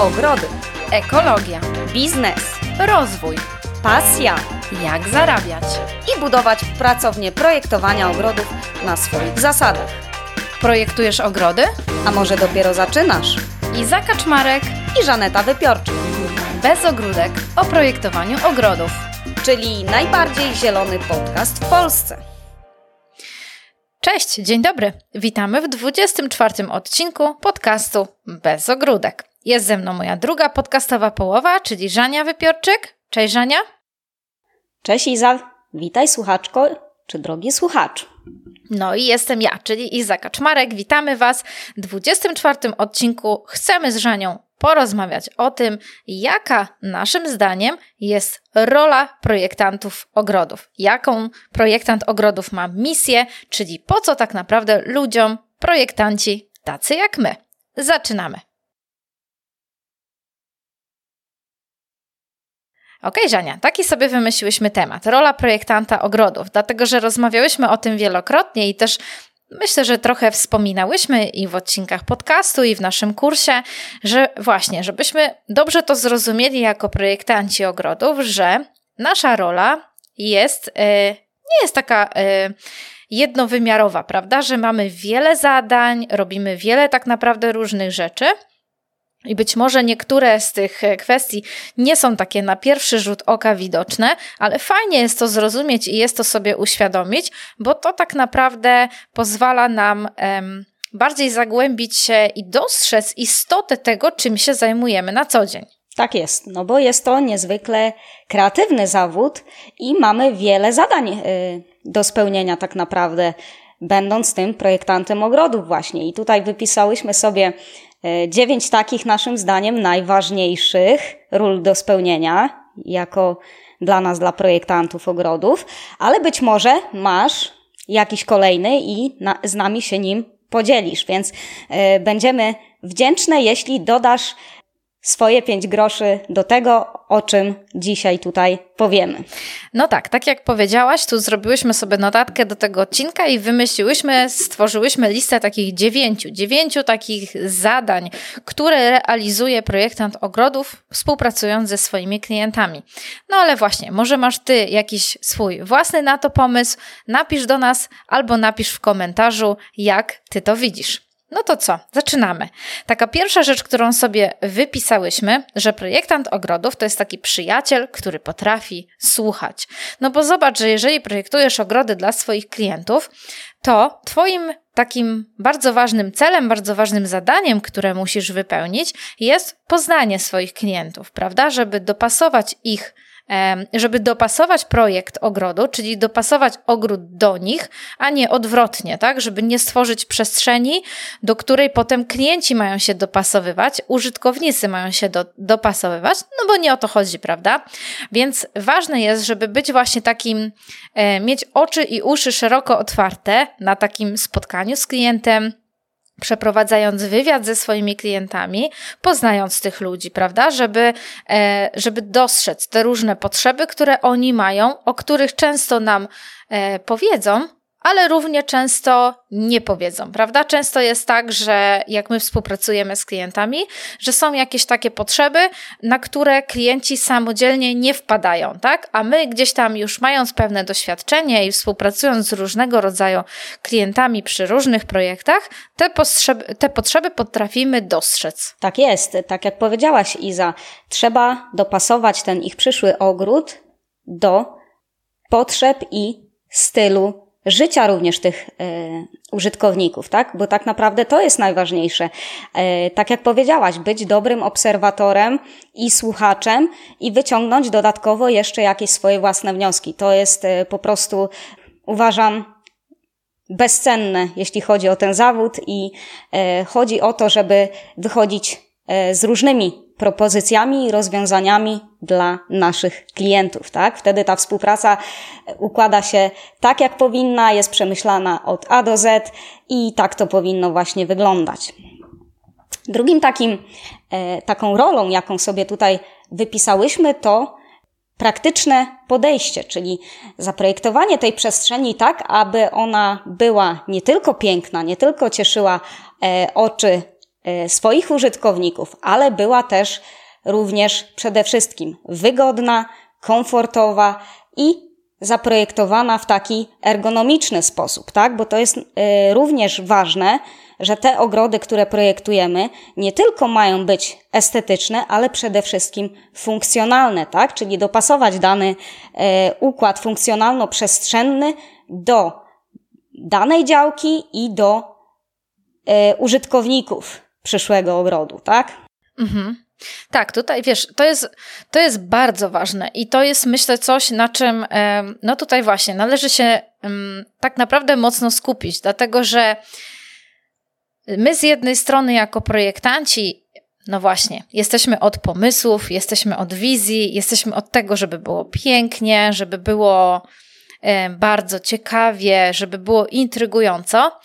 ogrody, ekologia, biznes, rozwój, pasja jak zarabiać. i budować pracownię projektowania ogrodów na swoich zasadach. Projektujesz ogrody? A może dopiero zaczynasz? Iza Kaczmarek, I Żaneta Wypiorczyk, bez ogródek o projektowaniu ogrodów. czyli najbardziej zielony podcast w Polsce. Cześć, dzień dobry. Witamy w 24 odcinku podcastu Bez ogródek. Jest ze mną moja druga podcastowa połowa, czyli Żania Wypiorczyk. Cześć Żania. Cześć Iza, witaj słuchaczko, czy drogi słuchacz. No i jestem ja, czyli Iza Kaczmarek. Witamy Was w 24 odcinku. Chcemy z Żanią porozmawiać o tym, jaka naszym zdaniem jest rola projektantów ogrodów. Jaką projektant ogrodów ma misję, czyli po co tak naprawdę ludziom projektanci tacy jak my. Zaczynamy. Okej, Żania, taki sobie wymyśliłyśmy temat. Rola projektanta ogrodów, dlatego że rozmawiałyśmy o tym wielokrotnie i też myślę, że trochę wspominałyśmy i w odcinkach podcastu, i w naszym kursie, że właśnie, żebyśmy dobrze to zrozumieli jako projektanci ogrodów, że nasza rola jest, e, nie jest taka e, jednowymiarowa, prawda? Że mamy wiele zadań, robimy wiele tak naprawdę różnych rzeczy. I być może niektóre z tych e, kwestii nie są takie na pierwszy rzut oka widoczne, ale fajnie jest to zrozumieć i jest to sobie uświadomić, bo to tak naprawdę pozwala nam em, bardziej zagłębić się i dostrzec istotę tego, czym się zajmujemy na co dzień. Tak jest, no bo jest to niezwykle kreatywny zawód i mamy wiele zadań y, do spełnienia tak naprawdę, będąc tym projektantem ogrodów właśnie. I tutaj wypisałyśmy sobie dziewięć takich naszym zdaniem najważniejszych ról do spełnienia jako dla nas, dla projektantów ogrodów, ale być może masz jakiś kolejny i na, z nami się nim podzielisz, więc y, będziemy wdzięczne, jeśli dodasz swoje pięć groszy do tego, o czym dzisiaj tutaj powiemy. No tak, tak jak powiedziałaś, tu zrobiłyśmy sobie notatkę do tego odcinka i wymyśliłyśmy, stworzyłyśmy listę takich dziewięciu, dziewięciu takich zadań, które realizuje projektant ogrodów, współpracując ze swoimi klientami. No ale właśnie, może masz ty jakiś swój własny na to pomysł, napisz do nas albo napisz w komentarzu, jak ty to widzisz. No to co? Zaczynamy. Taka pierwsza rzecz, którą sobie wypisałyśmy, że projektant ogrodów to jest taki przyjaciel, który potrafi słuchać. No bo zobacz, że jeżeli projektujesz ogrody dla swoich klientów, to Twoim takim bardzo ważnym celem, bardzo ważnym zadaniem, które musisz wypełnić, jest poznanie swoich klientów, prawda? Żeby dopasować ich żeby dopasować projekt ogrodu, czyli dopasować ogród do nich, a nie odwrotnie, tak? Żeby nie stworzyć przestrzeni, do której potem klienci mają się dopasowywać, użytkownicy mają się do, dopasowywać, no bo nie o to chodzi, prawda? Więc ważne jest, żeby być właśnie takim, e, mieć oczy i uszy szeroko otwarte na takim spotkaniu z klientem, przeprowadzając wywiad ze swoimi klientami, poznając tych ludzi, prawda, żeby, e, żeby dostrzec te różne potrzeby, które oni mają, o których często nam e, powiedzą, ale równie często nie powiedzą, prawda? Często jest tak, że jak my współpracujemy z klientami, że są jakieś takie potrzeby, na które klienci samodzielnie nie wpadają, tak? A my gdzieś tam już mając pewne doświadczenie i współpracując z różnego rodzaju klientami przy różnych projektach, te potrzeby, te potrzeby potrafimy dostrzec. Tak jest, tak jak powiedziałaś Iza, trzeba dopasować ten ich przyszły ogród do potrzeb i stylu życia również tych e, użytkowników, tak? Bo tak naprawdę to jest najważniejsze. E, tak jak powiedziałaś, być dobrym obserwatorem i słuchaczem i wyciągnąć dodatkowo jeszcze jakieś swoje własne wnioski. To jest e, po prostu, uważam, bezcenne, jeśli chodzi o ten zawód i chodzi o to, żeby wychodzić z różnymi propozycjami i rozwiązaniami dla naszych klientów, tak? Wtedy ta współpraca układa się tak, jak powinna, jest przemyślana od A do Z i tak to powinno właśnie wyglądać. Drugim takim, e, taką rolą, jaką sobie tutaj wypisałyśmy, to praktyczne podejście, czyli zaprojektowanie tej przestrzeni tak, aby ona była nie tylko piękna, nie tylko cieszyła e, oczy swoich użytkowników, ale była też również przede wszystkim wygodna, komfortowa i zaprojektowana w taki ergonomiczny sposób, tak? Bo to jest e, również ważne, że te ogrody, które projektujemy, nie tylko mają być estetyczne, ale przede wszystkim funkcjonalne, tak? Czyli dopasować dany e, układ funkcjonalno-przestrzenny do danej działki i do e, użytkowników przyszłego ogrodu, tak? Mhm. Tak, tutaj wiesz, to jest, to jest bardzo ważne i to jest myślę coś, na czym no tutaj właśnie należy się tak naprawdę mocno skupić, dlatego że my z jednej strony jako projektanci no właśnie, jesteśmy od pomysłów, jesteśmy od wizji, jesteśmy od tego, żeby było pięknie, żeby było bardzo ciekawie, żeby było intrygująco,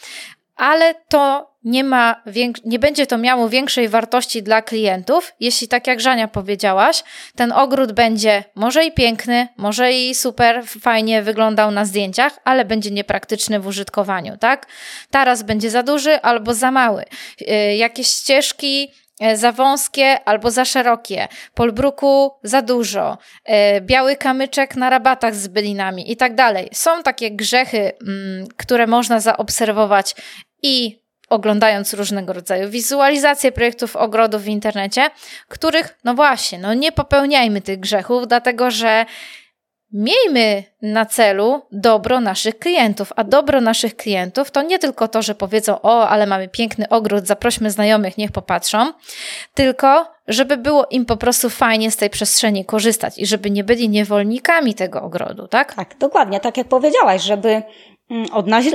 ale to nie, ma nie będzie to miało większej wartości dla klientów, jeśli tak jak Żania powiedziałaś, ten ogród będzie może i piękny, może i super fajnie wyglądał na zdjęciach, ale będzie niepraktyczny w użytkowaniu, tak? Taras będzie za duży albo za mały. Yy, jakieś ścieżki za wąskie albo za szerokie, polbruku za dużo, yy, biały kamyczek na rabatach z bylinami i tak dalej. Są takie grzechy, mm, które można zaobserwować i oglądając różnego rodzaju wizualizacje projektów ogrodów w internecie, których, no właśnie, no nie popełniajmy tych grzechów, dlatego że miejmy na celu dobro naszych klientów, a dobro naszych klientów to nie tylko to, że powiedzą: O, ale mamy piękny ogród, zaprośmy znajomych, niech popatrzą, tylko żeby było im po prostu fajnie z tej przestrzeni korzystać i żeby nie byli niewolnikami tego ogrodu, tak? Tak, dokładnie, tak jak powiedziałaś, żeby mm,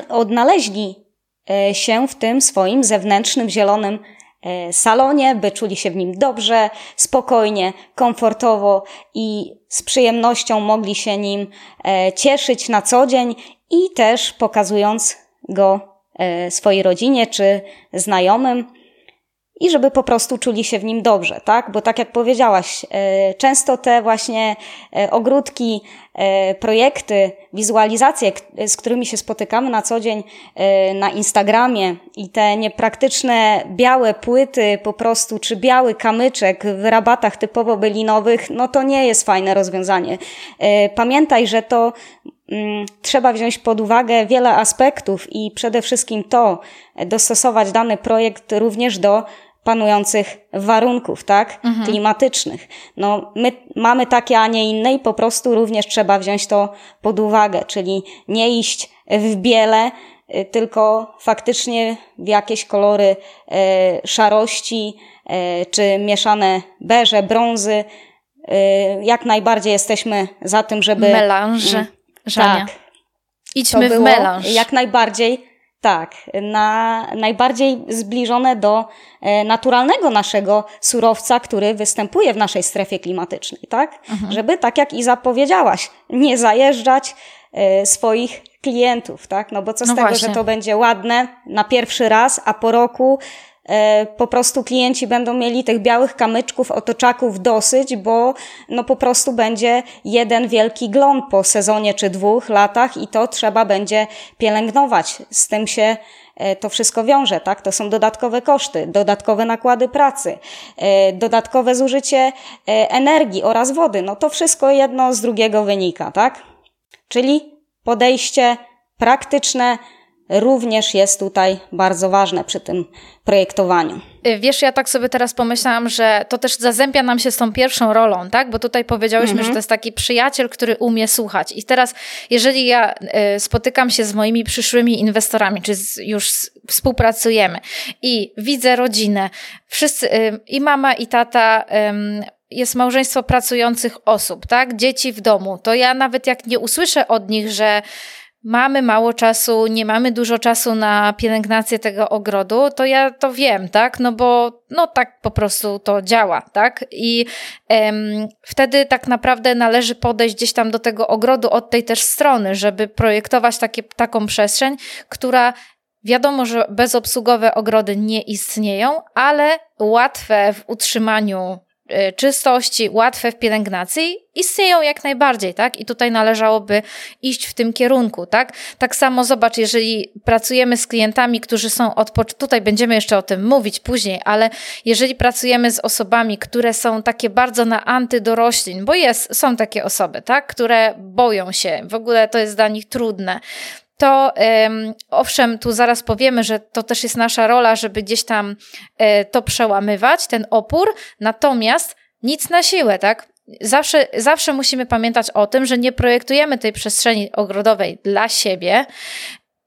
odnaleźli E, się w tym swoim zewnętrznym, zielonym e, salonie, by czuli się w nim dobrze, spokojnie, komfortowo i z przyjemnością mogli się nim e, cieszyć na co dzień i też pokazując go swojej rodzinie czy znajomym i żeby po prostu czuli się w nim dobrze, tak? Bo tak jak powiedziałaś, e, często te właśnie e, ogródki, e, projekty, wizualizacje, z którymi się spotykamy na co dzień na Instagramie i te niepraktyczne białe płyty po prostu, czy biały kamyczek w rabatach typowo bylinowych, no to nie jest fajne rozwiązanie. Pamiętaj, że to mm, trzeba wziąć pod uwagę wiele aspektów i przede wszystkim to, dostosować dany projekt również do panujących warunków, tak, mhm. klimatycznych. No, my mamy takie, a nie inne i po prostu również trzeba wziąć to pod uwagę, czyli nie iść w biele, y, tylko faktycznie w jakieś kolory e, szarości, e, czy mieszane beże, brązy. Jak najbardziej jesteśmy za tym, żeby... Melanże, Tak. Idźmy w melanż. Jak najbardziej tak, na, najbardziej zbliżone do e, naturalnego naszego surowca, który występuje w naszej strefie klimatycznej, tak? Mhm. Żeby, tak jak i zapowiedziałaś, nie zajeżdżać e, swoich klientów, tak? No bo co z no tego, właśnie. że to będzie ładne na pierwszy raz, a po roku po prostu klienci będą mieli tych białych kamyczków, otoczaków dosyć, bo no po prostu będzie jeden wielki glon po sezonie czy dwóch latach i to trzeba będzie pielęgnować. Z tym się e, to wszystko wiąże, tak? To są dodatkowe koszty, dodatkowe nakłady pracy, e, dodatkowe zużycie energii oraz wody. No to wszystko jedno z drugiego wynika, tak? Czyli podejście praktyczne, również jest tutaj bardzo ważne przy tym projektowaniu. Y, wiesz, ja tak sobie teraz pomyślałam, że to też zazębia nam się z tą pierwszą rolą, tak? Bo tutaj powiedziałyśmy, mhm. że to jest taki przyjaciel, który umie słuchać. I teraz, jeżeli ja y, spotykam się z moimi przyszłymi inwestorami, czy już współpracujemy i widzę rodzinę, wszyscy, y, i mama, i tata, jest małżeństwo pracujących osób, tak? Dzieci w domu. To ja nawet jak nie usłyszę od nich, że mamy mało czasu, nie mamy dużo czasu na pielęgnację tego ogrodu, to ja to wiem, tak? No bo no tak po prostu to działa, tak? I em, wtedy tak naprawdę należy podejść gdzieś tam do tego ogrodu od tej też strony, żeby projektować takie, taką przestrzeń, która Wiadomo, że bezobsługowe ogrody nie istnieją, ale łatwe w utrzymaniu czystości, łatwe w pielęgnacji, istnieją jak najbardziej, tak? I tutaj należałoby iść w tym kierunku, tak? Tak samo zobacz, jeżeli pracujemy z klientami, którzy są od tutaj będziemy jeszcze o tym mówić później, ale jeżeli pracujemy z osobami, które są takie bardzo na anty do roślin, bo jest, są takie osoby, tak? Które boją się, w ogóle to jest dla nich trudne, to owszem, tu zaraz powiemy, że to też jest nasza rola, żeby gdzieś tam e, to przełamywać, ten opór, natomiast nic na siłę, tak? Zawsze, zawsze musimy pamiętać o tym, że nie projektujemy tej przestrzeni ogrodowej dla siebie,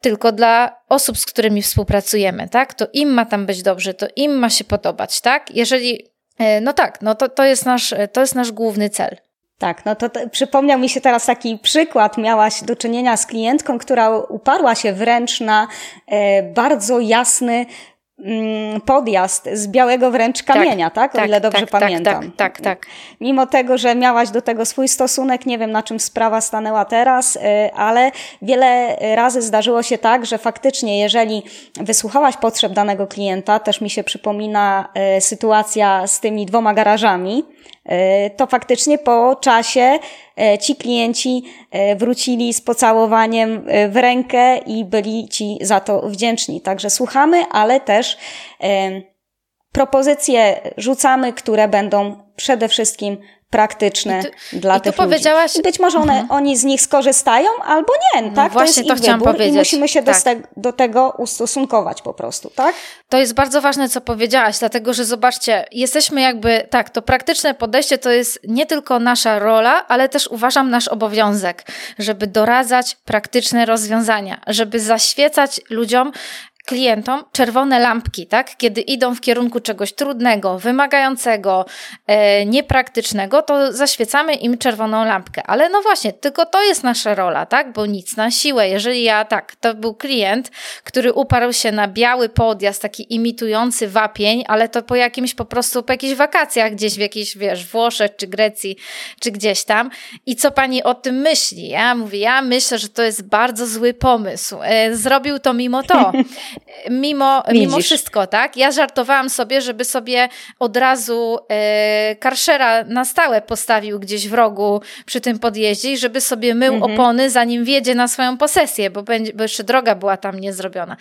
tylko dla osób, z którymi współpracujemy, tak? To im ma tam być dobrze, to im ma się podobać, tak? Jeżeli, e, no tak, no to, to, jest nasz, to jest nasz główny cel. Tak, no to, przypomniał mi się teraz taki przykład. Miałaś do czynienia z klientką, która uparła się wręcz na e, bardzo jasny mm, podjazd z białego wręcz tak, kamienia, tak? tak? O ile dobrze tak, tak pamiętam. Tak, tak, tak. Mimo tego, że miałaś do tego swój stosunek, nie wiem na czym sprawa stanęła teraz, e, ale wiele razy zdarzyło się tak, że faktycznie, jeżeli wysłuchałaś potrzeb danego klienta, też mi się przypomina e, sytuacja z tymi dwoma garażami, to faktycznie po czasie e, ci klienci e, wrócili z pocałowaniem w rękę i byli ci za to wdzięczni. Także słuchamy, ale też propozycje rzucamy, które będą przede wszystkim praktyczne dla i tych powiedziałaś... ludzi. I być może one, mhm. oni z nich skorzystają, albo nie, no tak? Właśnie to jest to ich wybór powiedzieć. i musimy się tak. do, do, tego ustosunkować po prostu, tak? To jest bardzo ważne, co powiedziałaś, dlatego że zobaczcie, jesteśmy jakby, tak, to praktyczne podejście to jest nie tylko nasza rola, ale też uważam nasz obowiązek, żeby doradzać praktyczne rozwiązania, żeby zaświecać ludziom klientom czerwone lampki, tak? Kiedy idą w kierunku czegoś trudnego, wymagającego, e, niepraktycznego, to zaświecamy im czerwoną lampkę. Ale no właśnie, tylko to jest nasza rola, tak? Bo nic na siłę. Jeżeli ja, tak, to był klient, który uparł się na biały podjazd, taki imitujący wapień, ale to po jakimś po prostu, po jakichś wakacjach gdzieś w jakiejś, wiesz, Włoszech czy Grecji, czy gdzieś tam. I co pani o tym myśli? Ja mówię, ja myślę, że to jest bardzo zły pomysł. E, zrobił to mimo to. mimo, mimo wszystko, tak? Ja żartowałam sobie, żeby sobie od razu e, karszera na stałe postawił gdzieś w rogu przy tym podjeździe i żeby sobie mył mhm. opony, zanim wjedzie na swoją posesję, bo, będzie, bo jeszcze droga była tam niezrobiona.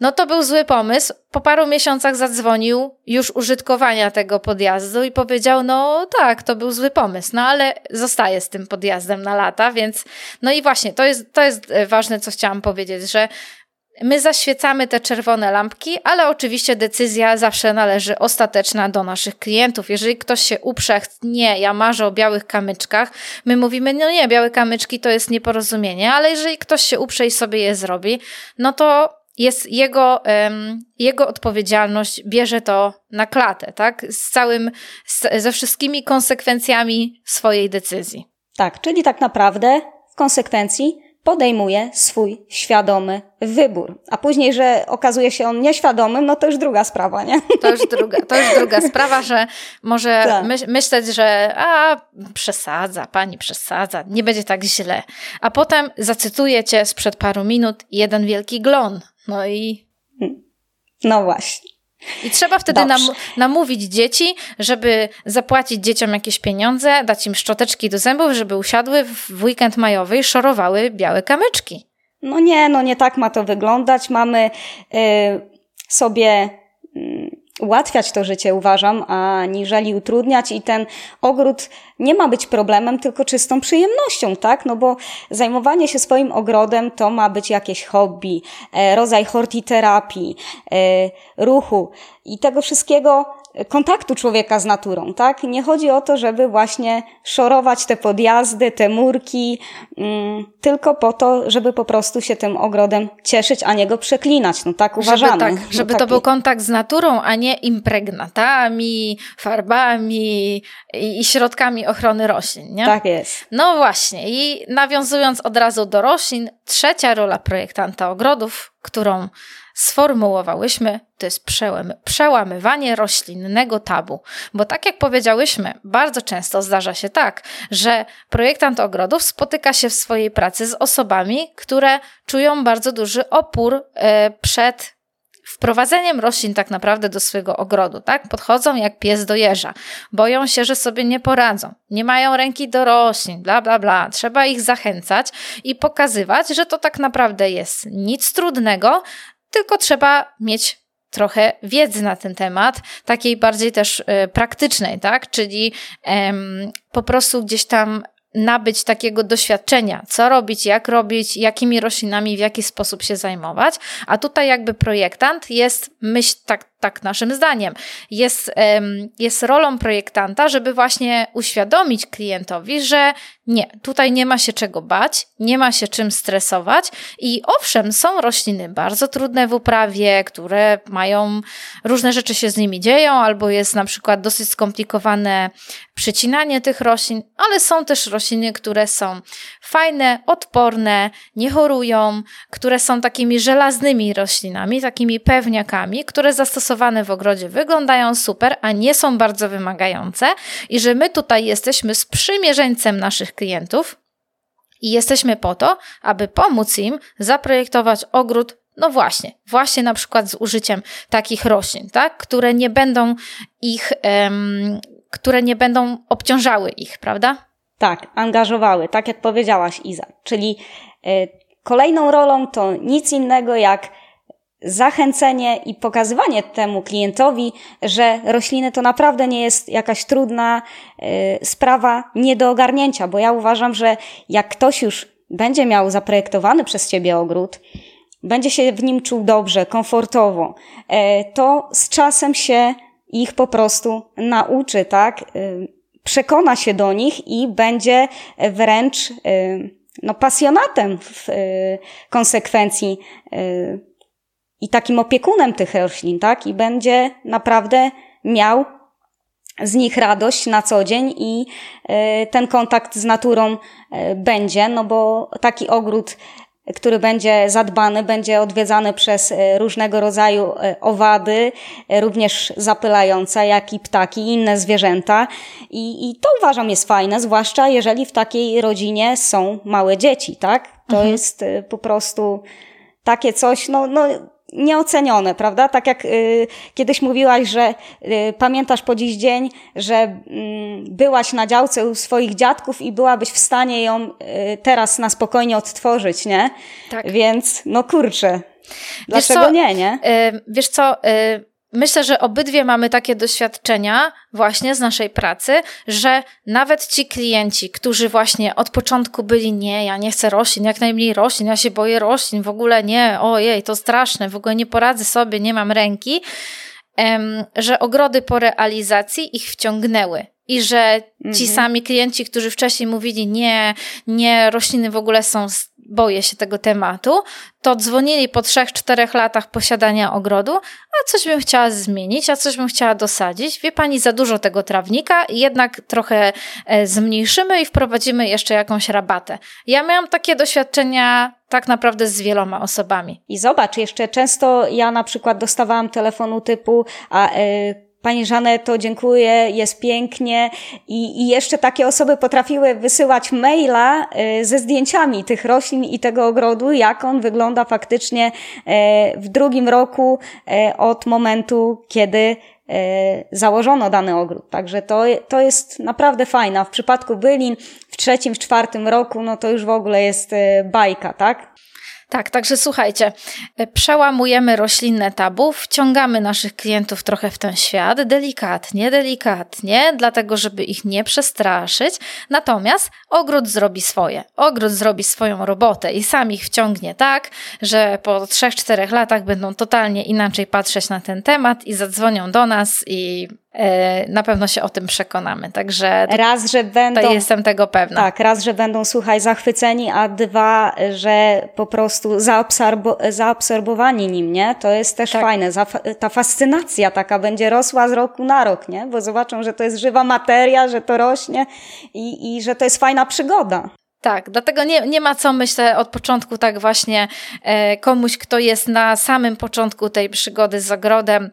No to był zły pomysł. Po paru miesiącach zadzwonił już użytkowania tego podjazdu i powiedział, no tak, to był zły pomysł, no ale zostaje z tym podjazdem na lata, więc no i właśnie, to jest, to jest ważne, co chciałam powiedzieć, że My zaświecamy te czerwone lampki, ale oczywiście decyzja zawsze należy ostateczna do naszych klientów. Jeżeli ktoś się uprze, nie, ja marzę o białych kamyczkach, my mówimy, no nie, białe kamyczki to jest nieporozumienie, ale jeżeli ktoś się uprze i sobie je zrobi, no to jest jego, jego odpowiedzialność, bierze to na klatę, tak? Z całym, ze wszystkimi konsekwencjami swojej decyzji. Tak, czyli tak naprawdę w konsekwencji podejmuje swój świadomy wybór. A później, że okazuje się on nieświadomym, no to już druga sprawa, nie? To już druga, to już druga sprawa, że może tak. my, myśleć, że a, przesadza, pani przesadza, nie będzie tak źle. A potem zacytuję cię sprzed paru minut, jeden wielki glon. No i... No właśnie. I trzeba wtedy nam, namówić dzieci, żeby zapłacić dzieciom jakieś pieniądze, dać im szczoteczki do zębów, żeby usiadły w weekend majowy i szorowały białe kamyczki. No nie, no nie tak ma to wyglądać. Mamy y, sobie ułatwiać to życie, uważam, aniżeli utrudniać i ten ogród nie ma być problemem, tylko czystą przyjemnością, tak? No bo zajmowanie się swoim ogrodem to ma być jakieś hobby, e, rodzaj hortiterapii, e, ruchu i tego wszystkiego kontaktu człowieka z naturą, tak? Nie chodzi o to, żeby właśnie szorować te podjazdy, te murki, mm, tylko po to, żeby po prostu się tym ogrodem cieszyć, a nie go przeklinać. No tak uważamy. Żeby, tak, żeby no, to był kontakt z naturą, a nie impregnatami, farbami i, i środkami ochrony roślin, nie? Tak jest. No właśnie. I nawiązując od razu do roślin, trzecia rola projektanta ogrodów, którą sformułowałyśmy, to jest przełam, przełamywanie roślinnego tabu. Bo tak jak powiedziałyśmy, bardzo często zdarza się tak, że projektant ogrodów spotyka się w swojej pracy z osobami, które czują bardzo duży opór e, przed wprowadzeniem roślin tak naprawdę do swojego ogrodu, tak? Podchodzą jak pies do jeża. Boją się, że sobie nie poradzą. Nie mają ręki do roślin, bla, bla, bla. Trzeba ich zachęcać i pokazywać, że to tak naprawdę jest nic trudnego, tylko trzeba mieć trochę wiedzy na ten temat, takiej bardziej też y, praktycznej, tak? Czyli po prostu gdzieś tam nabyć takiego doświadczenia, co robić, jak robić, jakimi roślinami, w jaki sposób się zajmować. A tutaj jakby projektant jest myśl tak tak naszym zdaniem. Jest, jest rolą projektanta, żeby właśnie uświadomić klientowi, że nie, tutaj nie ma się czego bać, nie ma się czym stresować i owszem, są rośliny bardzo trudne w uprawie, które mają, różne rzeczy się z nimi dzieją, albo jest na przykład dosyć skomplikowane przycinanie tych roślin, ale są też rośliny, które są fajne, odporne, nie chorują, które są takimi żelaznymi roślinami, takimi pewniakami, które zastosują zastosowane w ogrodzie wyglądają super, a nie są bardzo wymagające i że my tutaj jesteśmy sprzymierzeńcem naszych klientów i jesteśmy po to, aby pomóc im zaprojektować ogród no właśnie, właśnie na przykład z użyciem takich roślin, tak, które nie będą ich, um, które nie będą obciążały ich, prawda? Tak, angażowały, tak jak powiedziałaś Iza. Czyli y, kolejną rolą to nic innego jak zachęcenie i pokazywanie temu klientowi, że rośliny to naprawdę nie jest jakaś trudna y, sprawa nie do ogarnięcia, bo ja uważam, że jak ktoś już będzie miał zaprojektowany przez ciebie ogród, będzie się w nim czuł dobrze, komfortowo, y, to z czasem się ich po prostu nauczy, tak? Y, przekona się do nich i będzie wręcz no, pasjonatem w konsekwencji i takim opiekunem tych roślin, tak? I będzie naprawdę miał z nich radość na co dzień i e, ten kontakt z naturą e, będzie, no bo taki ogród, który będzie zadbany, będzie odwiedzany przez e, różnego rodzaju owady, również zapylające, jak i ptaki, i inne zwierzęta. I, I to uważam jest fajne, zwłaszcza jeżeli w takiej rodzinie są małe dzieci, tak? To mhm. jest po prostu takie coś, no, no nieocenione, prawda? Tak jak y, kiedyś mówiłaś, że y, pamiętasz po dziś dzień, że y, byłaś na działce u swoich dziadków i byłabyś w stanie ją y, teraz na spokojnie odtworzyć, nie? Tak. Więc no kurczę. Dlaczego nie, nie? Y, wiesz co, y, Myślę, że obydwie mamy takie doświadczenia właśnie z naszej pracy, że nawet ci klienci, którzy właśnie od początku byli nie, ja nie chcę roślin, jak najmniej roślin, ja się boję roślin, w ogóle nie, ojej, to straszne, w ogóle nie poradzę sobie, nie mam ręki, że ogrody po realizacji ich wciągnęły i że ci mhm. sami klienci, którzy wcześniej mówili nie, nie, rośliny w ogóle są, boję się tego tematu, to dzwonili po trzech, czterech latach posiadania ogrodu, a coś bym chciała zmienić, a coś bym chciała dosadzić. Wie pani, za dużo tego trawnika, jednak trochę e, zmniejszymy i wprowadzimy jeszcze jakąś rabatę. Ja miałam takie doświadczenia tak naprawdę z wieloma osobami. I zobacz, jeszcze często ja na przykład dostawałam telefonu typu, a yy Pani Żaneto, dziękuję, jest pięknie. I, I jeszcze takie osoby potrafiły wysyłać maila y, ze zdjęciami tych roślin i tego ogrodu, jak on wygląda faktycznie y, w drugim roku y, od momentu, kiedy założono dany ogród. Także to, to jest naprawdę fajne. W przypadku bylin w trzecim, w czwartym roku, no to już w ogóle jest bajka, tak? Tak, także słuchajcie, e, przełamujemy roślinne tabu, wciągamy naszych klientów trochę w ten świat, delikatnie, delikatnie, dlatego żeby ich nie przestraszyć. Natomiast ogród zrobi swoje. Ogród zrobi swoją robotę i sam ich wciągnie tak, że po 3-4 latach będą totalnie inaczej patrzeć na ten temat i zadzwonią do nas i na pewno się o tym przekonamy. Także raz, że będą, jestem tego pewna. Tak, raz, że będą, słuchaj, zachwyceni, a dwa, że po prostu zaabsorbo, zaabsorbowani nim, nie? To jest też tak. fajne. Ta fascynacja taka będzie rosła z roku na rok, nie? Bo zobaczą, że to jest żywa materia, że to rośnie i, i że to jest fajna przygoda. Tak, dlatego nie, nie ma co, myślę, od początku tak właśnie e, komuś, kto jest na samym początku tej przygody z ogrodem,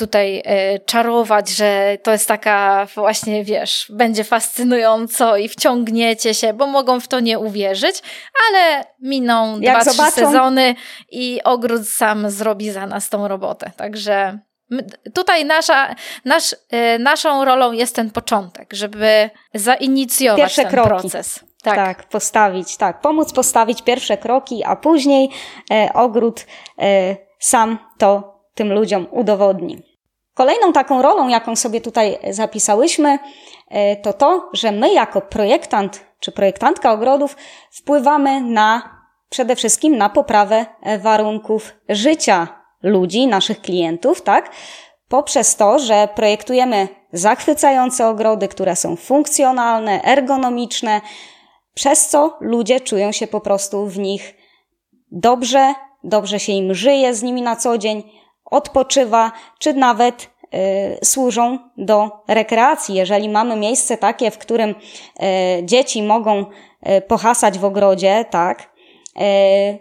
tutaj e, czarować, że to jest taka właśnie, wiesz, będzie fascynująco i wciągniecie się, bo mogą w to nie uwierzyć, ale miną Jak dwa, zobaczą... trzy sezony i ogród sam zrobi za nas tą robotę. Także tutaj nasza, nasz, e, naszą rolą jest ten początek, żeby zainicjować Pierwsze ten kroki. proces. Tak. tak. postawić, tak, pomóc postawić pierwsze kroki, a później e, ogród e, sam to tym ludziom udowodni. Kolejną taką rolą, jaką sobie tutaj zapisałyśmy, e, to to, że my jako projektant czy projektantka ogrodów wpływamy na przede wszystkim na poprawę warunków życia ludzi, naszych klientów, tak? Poprzez to, że projektujemy zachwycające ogrody, które są funkcjonalne, ergonomiczne, przez co ludzie czują się po prostu w nich dobrze, dobrze się im żyje z nimi na co dzień, odpoczywa, czy nawet służą do rekreacji. Jeżeli mamy miejsce takie, w którym y, dzieci mogą y, pohasać w ogrodzie, tak,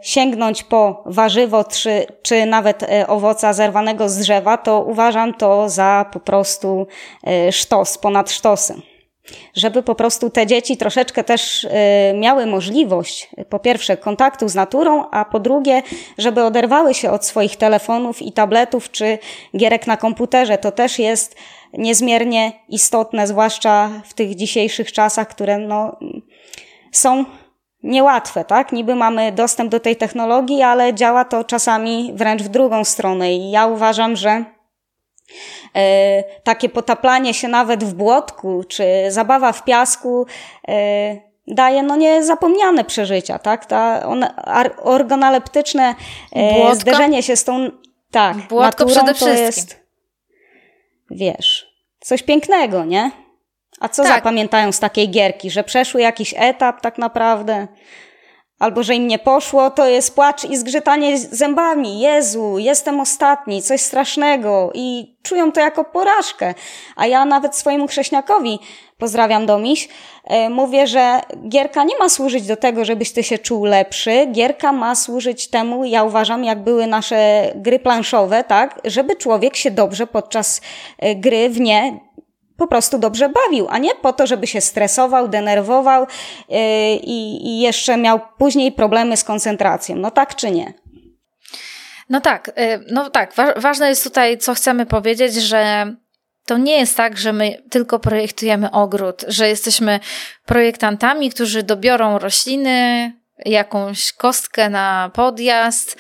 sięgnąć po warzywo czy, czy nawet owoca zerwanego z drzewa, to uważam to za po prostu sztos, ponad sztosem żeby po prostu te dzieci troszeczkę też y, miały możliwość, po pierwsze, kontaktu z naturą, a po drugie, żeby oderwały się od swoich telefonów i tabletów czy gierek na komputerze. To też jest niezmiernie istotne, zwłaszcza w tych dzisiejszych czasach, które no, są niełatwe, tak? Niby mamy dostęp do tej technologii, ale działa to czasami wręcz w drugą stronę i ja uważam, że takie potaplanie się nawet w błotku, czy zabawa w piasku e, daje no niezapomniane przeżycia, tak? Ta organoleptyczne e, zderzenie się z tą tak, Błotko naturą przede wszystkim. to jest wiesz, coś pięknego, nie? A co tak. zapamiętają z takiej gierki, że przeszły jakiś etap tak naprawdę? Albo że im nie poszło, to jest płacz i zgrzytanie zębami. Jezu, jestem ostatni, coś strasznego i czują to jako porażkę. A ja nawet swojemu chrześniakowi, pozdrawiam Domiś, e, mówię, że gierka nie ma służyć do tego, żebyś ty się czuł lepszy. Gierka ma służyć temu, ja uważam, jak były nasze gry planszowe, tak, żeby człowiek się dobrze podczas e, gry w nie po prostu dobrze bawił, a nie po to, żeby się stresował, denerwował yy, i jeszcze miał później problemy z koncentracją. No tak czy nie? No tak, yy, no tak. ważne jest tutaj, co chcemy powiedzieć, że to nie jest tak, że my tylko projektujemy ogród, że jesteśmy projektantami, którzy dobiorą rośliny, jakąś kostkę na podjazd,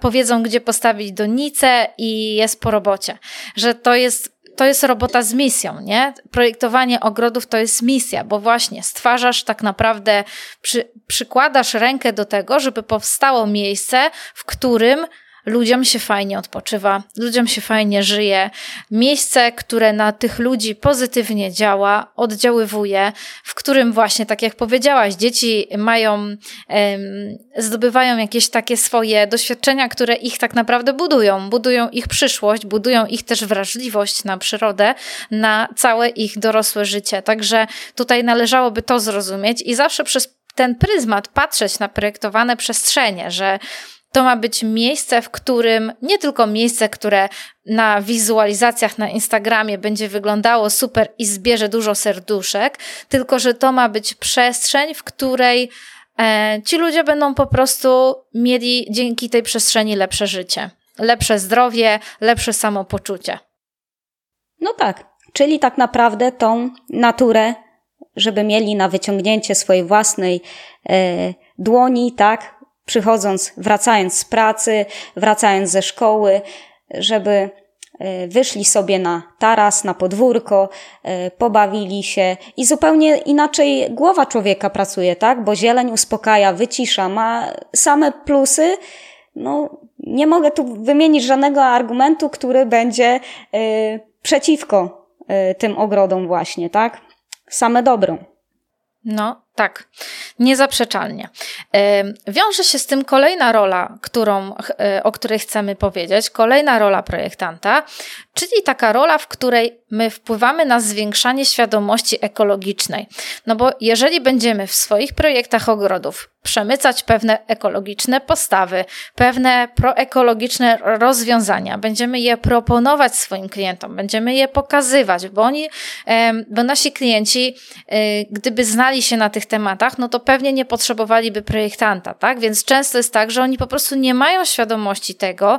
powiedzą, gdzie postawić donicę i jest po robocie. Że to jest to jest robota z misją, nie? Projektowanie ogrodów to jest misja, bo właśnie stwarzasz tak naprawdę, przy, przykładasz rękę do tego, żeby powstało miejsce, w którym ludziom się fajnie odpoczywa, ludziom się fajnie żyje. Miejsce, które na tych ludzi pozytywnie działa, oddziaływuje, w którym właśnie, tak jak powiedziałaś, dzieci mają, zdobywają jakieś takie swoje doświadczenia, które ich tak naprawdę budują. Budują ich przyszłość, budują ich też wrażliwość na przyrodę, na całe ich dorosłe życie. Także tutaj należałoby to zrozumieć i zawsze przez ten pryzmat patrzeć na projektowane przestrzenie, że to ma być miejsce, w którym nie tylko miejsce, które na wizualizacjach na Instagramie będzie wyglądało super i zbierze dużo serduszek, tylko że to ma być przestrzeń, w której e, ci ludzie będą po prostu mieli dzięki tej przestrzeni lepsze życie, lepsze zdrowie, lepsze samopoczucie. No tak, czyli tak naprawdę tą naturę, żeby mieli na wyciągnięcie swojej własnej e, dłoni, tak, przychodząc, wracając z pracy, wracając ze szkoły, żeby e, wyszli sobie na taras, na podwórko, e, pobawili się i zupełnie inaczej głowa człowieka pracuje, tak? Bo zieleń uspokaja, wycisza, ma same plusy. No, nie mogę tu wymienić żadnego argumentu, który będzie y, przeciwko tym ogrodom właśnie, tak? Same dobrą. No, Tak, niezaprzeczalnie. Wiąże się z tym kolejna rola, którą, e, o której chcemy powiedzieć, kolejna rola projektanta, czyli taka rola, w której my wpływamy na zwiększanie świadomości ekologicznej. No bo jeżeli będziemy w swoich projektach ogrodów przemycać pewne ekologiczne postawy, pewne proekologiczne rozwiązania, będziemy je proponować swoim klientom, będziemy je pokazywać, bo oni, bo nasi klienci, e, gdyby znali się na tych tematach, no to pewnie nie potrzebowaliby projektanta, tak? Więc często jest tak, że oni po prostu nie mają świadomości tego,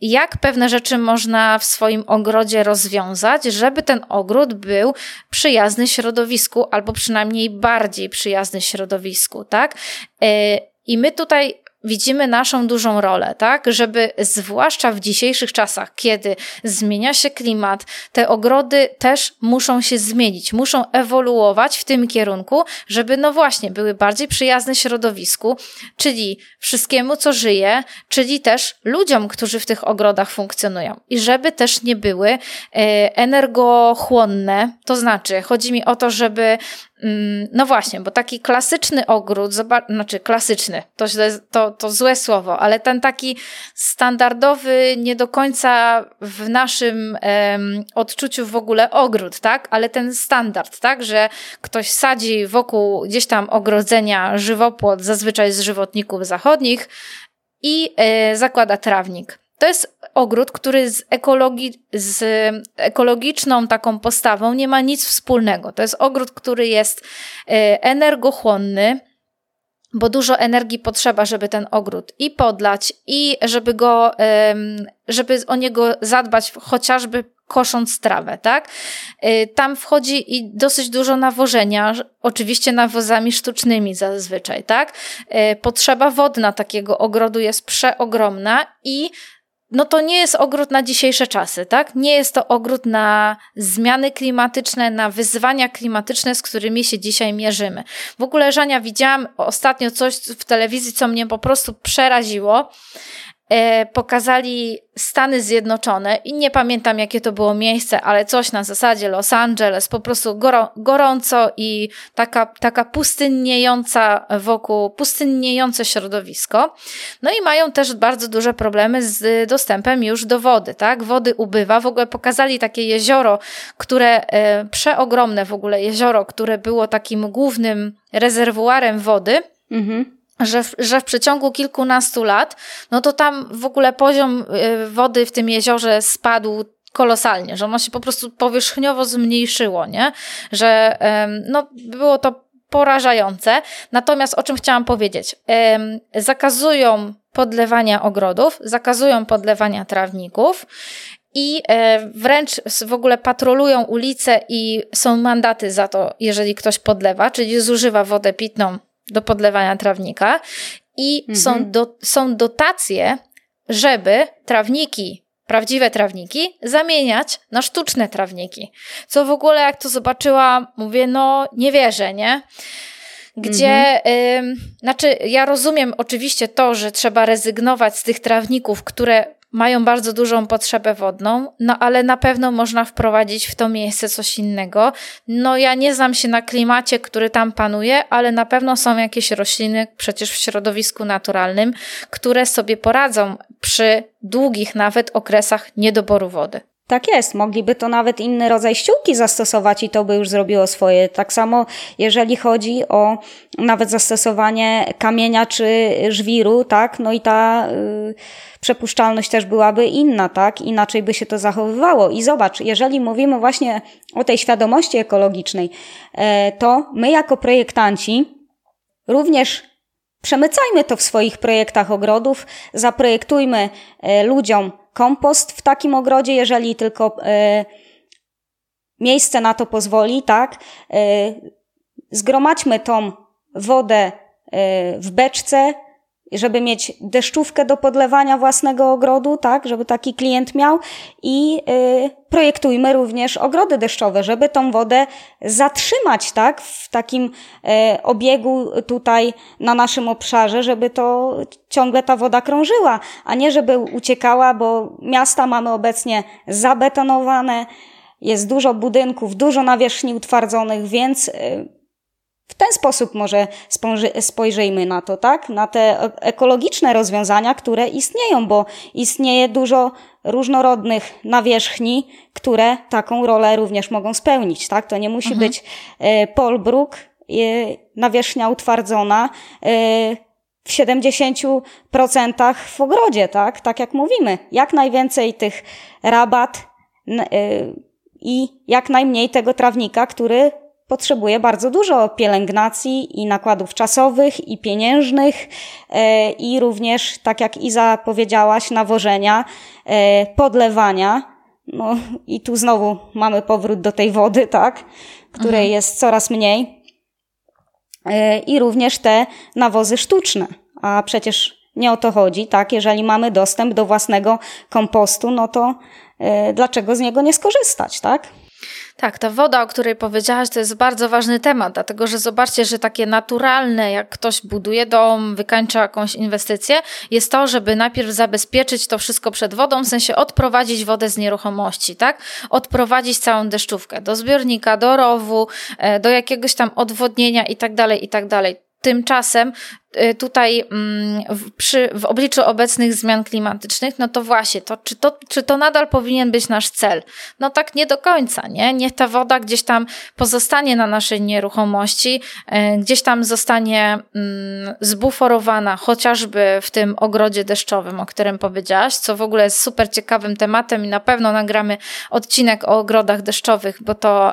jak pewne rzeczy można w swoim ogrodzie rozwiązać, żeby ten ogród był przyjazny środowisku, albo przynajmniej bardziej przyjazny środowisku, tak? E, I my tutaj widzimy naszą dużą rolę, tak? Żeby zwłaszcza w dzisiejszych czasach, kiedy zmienia się klimat, te ogrody też muszą się zmienić, muszą ewoluować w tym kierunku, żeby no właśnie były bardziej przyjazne środowisku, czyli wszystkiemu, co żyje, czyli też ludziom, którzy w tych ogrodach funkcjonują. I żeby też nie były e, energochłonne, to znaczy chodzi mi o to, żeby no właśnie, bo taki klasyczny ogród, znaczy klasyczny, to, to, to złe słowo, ale ten taki standardowy, nie do końca w naszym um, odczuciu w ogóle ogród, tak? Ale ten standard, tak? Że ktoś sadzi wokół gdzieś tam ogrodzenia żywopłot, zazwyczaj z żywotników zachodnich i e, zakłada trawnik. To jest ogród, który z, ekologii, z ekologiczną taką postawą nie ma nic wspólnego. To jest ogród, który jest e, energochłonny, bo dużo energii potrzeba, żeby ten ogród i podlać, i żeby go, żeby o niego zadbać, chociażby kosząc trawę, tak? E, tam wchodzi i dosyć dużo nawożenia, oczywiście nawozami sztucznymi zazwyczaj, tak? E, potrzeba wodna takiego ogrodu jest przeogromna i no to nie jest ogród na dzisiejsze czasy, tak? Nie jest to ogród na zmiany klimatyczne, na wyzwania klimatyczne, z którymi się dzisiaj mierzymy. W ogóle, Żania, widziałam ostatnio coś w telewizji, co mnie po prostu przeraziło. E, pokazali Stany Zjednoczone i nie pamiętam jakie to było miejsce, ale coś na zasadzie Los Angeles, po prostu gorąco i taka, taka pustynniejąca wokół, pustynniejące środowisko. No i mają też bardzo duże problemy z dostępem już do wody, tak? Wody ubywa. W ogóle pokazali takie jezioro, które, e, przeogromne w ogóle jezioro, które było takim głównym rezerwuarem wody. Mhm że w, że w przeciągu kilkunastu lat, no to tam w ogóle poziom y, wody w tym jeziorze spadł kolosalnie, że ono się po prostu powierzchniowo zmniejszyło, nie? Że no, było to porażające. Natomiast o czym chciałam powiedzieć? Zakazują podlewania ogrodów, zakazują podlewania trawników i e, wręcz w ogóle patrolują ulice i są mandaty za to, jeżeli ktoś podlewa, czyli zużywa wodę pitną do podlewania trawnika i mhm. są, do, są dotacje, żeby trawniki, prawdziwe trawniki, zamieniać na sztuczne trawniki. Co w ogóle, jak to zobaczyłam, mówię, no nie wierzę, nie? Gdzie, mhm. y, znaczy, ja rozumiem oczywiście to, że trzeba rezygnować z tych trawników, które mają bardzo dużą potrzebę wodną, no ale na pewno można wprowadzić w to miejsce coś innego. No ja nie znam się na klimacie, który tam panuje, ale na pewno są jakieś rośliny przecież w środowisku naturalnym, które sobie poradzą przy długich nawet okresach niedoboru wody. Tak jest, mogliby to nawet inny rodzaj ściółki zastosować i to by już zrobiło swoje. Tak samo jeżeli chodzi o nawet zastosowanie kamienia czy żwiru, tak, no i ta y, przepuszczalność też byłaby inna, tak, inaczej by się to zachowywało. I zobacz, jeżeli mówimy właśnie o tej świadomości ekologicznej, y, to my jako projektanci również Przemycajmy to w swoich projektach ogrodów, zaprojektujmy y, ludziom kompost w takim ogrodzie, jeżeli tylko e, miejsce na to pozwoli, tak? E, zgromadźmy tą wodę e, w beczce, żeby mieć deszczówkę do podlewania własnego ogrodu, tak, żeby taki klient miał. I y, projektujmy również ogrody deszczowe, żeby tą wodę zatrzymać, tak, w takim y, obiegu tutaj na naszym obszarze, żeby to ciągle ta woda krążyła, a nie żeby uciekała, bo miasta mamy obecnie zabetonowane, jest dużo budynków, dużo nawierzchni utwardzonych, więc y, w ten sposób może spojrzyjmy na to, tak? Na te ekologiczne rozwiązania, które istnieją, bo istnieje dużo różnorodnych nawierzchni, które taką rolę również mogą spełnić, tak? To nie musi mhm. być e, polbruk, e, nawierzchnia utwardzona e, w 70% w ogrodzie, tak? Tak jak mówimy. Jak najwięcej tych rabat i jak najmniej tego trawnika, który potrzebuje bardzo dużo pielęgnacji i nakładów czasowych i pieniężnych e, i również, tak jak Iza powiedziałaś, nawożenia, e, podlewania. No i tu znowu mamy powrót do tej wody, tak, której mhm. jest coraz mniej. E, I również te nawozy sztuczne. A przecież nie o to chodzi, tak? Jeżeli mamy dostęp do własnego kompostu, no to dlaczego z niego nie skorzystać, tak? Tak, ta woda, o której powiedziałaś, to jest bardzo ważny temat, dlatego że zobaczcie, że takie naturalne, jak ktoś buduje dom, wykańcza jakąś inwestycję, jest to, żeby najpierw zabezpieczyć to wszystko przed wodą, w sensie odprowadzić wodę z nieruchomości, tak? Odprowadzić całą deszczówkę do zbiornika, do rowu, e, do jakiegoś tam odwodnienia i tak dalej, i tak dalej. Tymczasem tutaj mm, w, przy, w obliczu obecnych zmian klimatycznych, no to właśnie, to, czy, to, czy to nadal powinien być nasz cel? No tak nie do końca, nie? Niech ta woda gdzieś tam pozostanie na naszej nieruchomości, y, gdzieś tam zostanie mm, zbuforowana, chociażby w tym ogrodzie deszczowym, o którym powiedziałaś, co w ogóle jest super ciekawym tematem i na pewno nagramy odcinek o ogrodach deszczowych, bo to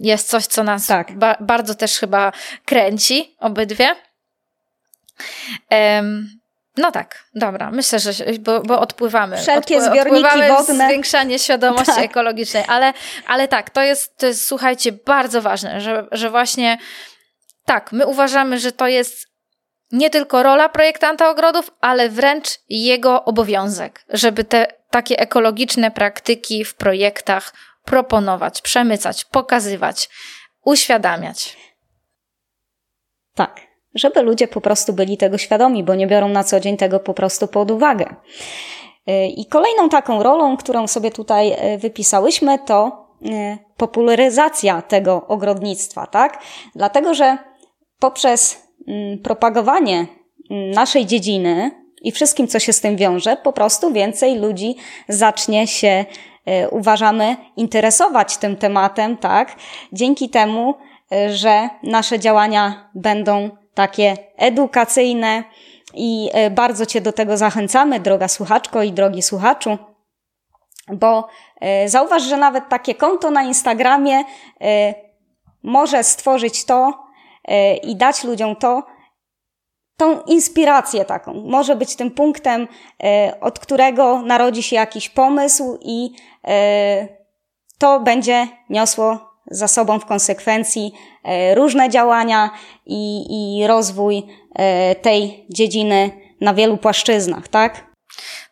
jest coś, co nas tak. ba bardzo też chyba kręci, obydwie. No tak, dobra, myślę, że bo, bo odpływamy. Wszelkie Odpły, zbiorniki odpływamy wodne. Zwiększanie świadomości tak. ekologicznej, ale, ale tak, to jest, to jest, słuchajcie, bardzo ważne, że, że właśnie tak, my uważamy, że to jest nie tylko rola projektanta ogrodów, ale wręcz jego obowiązek, żeby te takie ekologiczne praktyki w projektach proponować, przemycać, pokazywać, uświadamiać. Tak żeby ludzie po prostu byli tego świadomi, bo nie biorą na co dzień tego po prostu pod uwagę. Y, I kolejną taką rolą, którą sobie tutaj y, wypisałyśmy, to y, popularyzacja tego ogrodnictwa, tak? Dlatego, że poprzez mm, propagowanie mm, naszej dziedziny i wszystkim, co się z tym wiąże, po prostu więcej ludzi zacznie się, uważamy, interesować tym tematem, tak? Dzięki temu, że nasze działania będą takie edukacyjne i e, bardzo Cię do tego zachęcamy, droga słuchaczko i drogi słuchaczu, bo e, zauważ, że nawet takie konto na Instagramie e, może stworzyć to i dać ludziom to, tą inspirację taką. Może być tym punktem, od którego narodzi się jakiś pomysł i to będzie niosło za sobą w konsekwencji e, różne działania i, i rozwój e, tej dziedziny na wielu płaszczyznach, tak?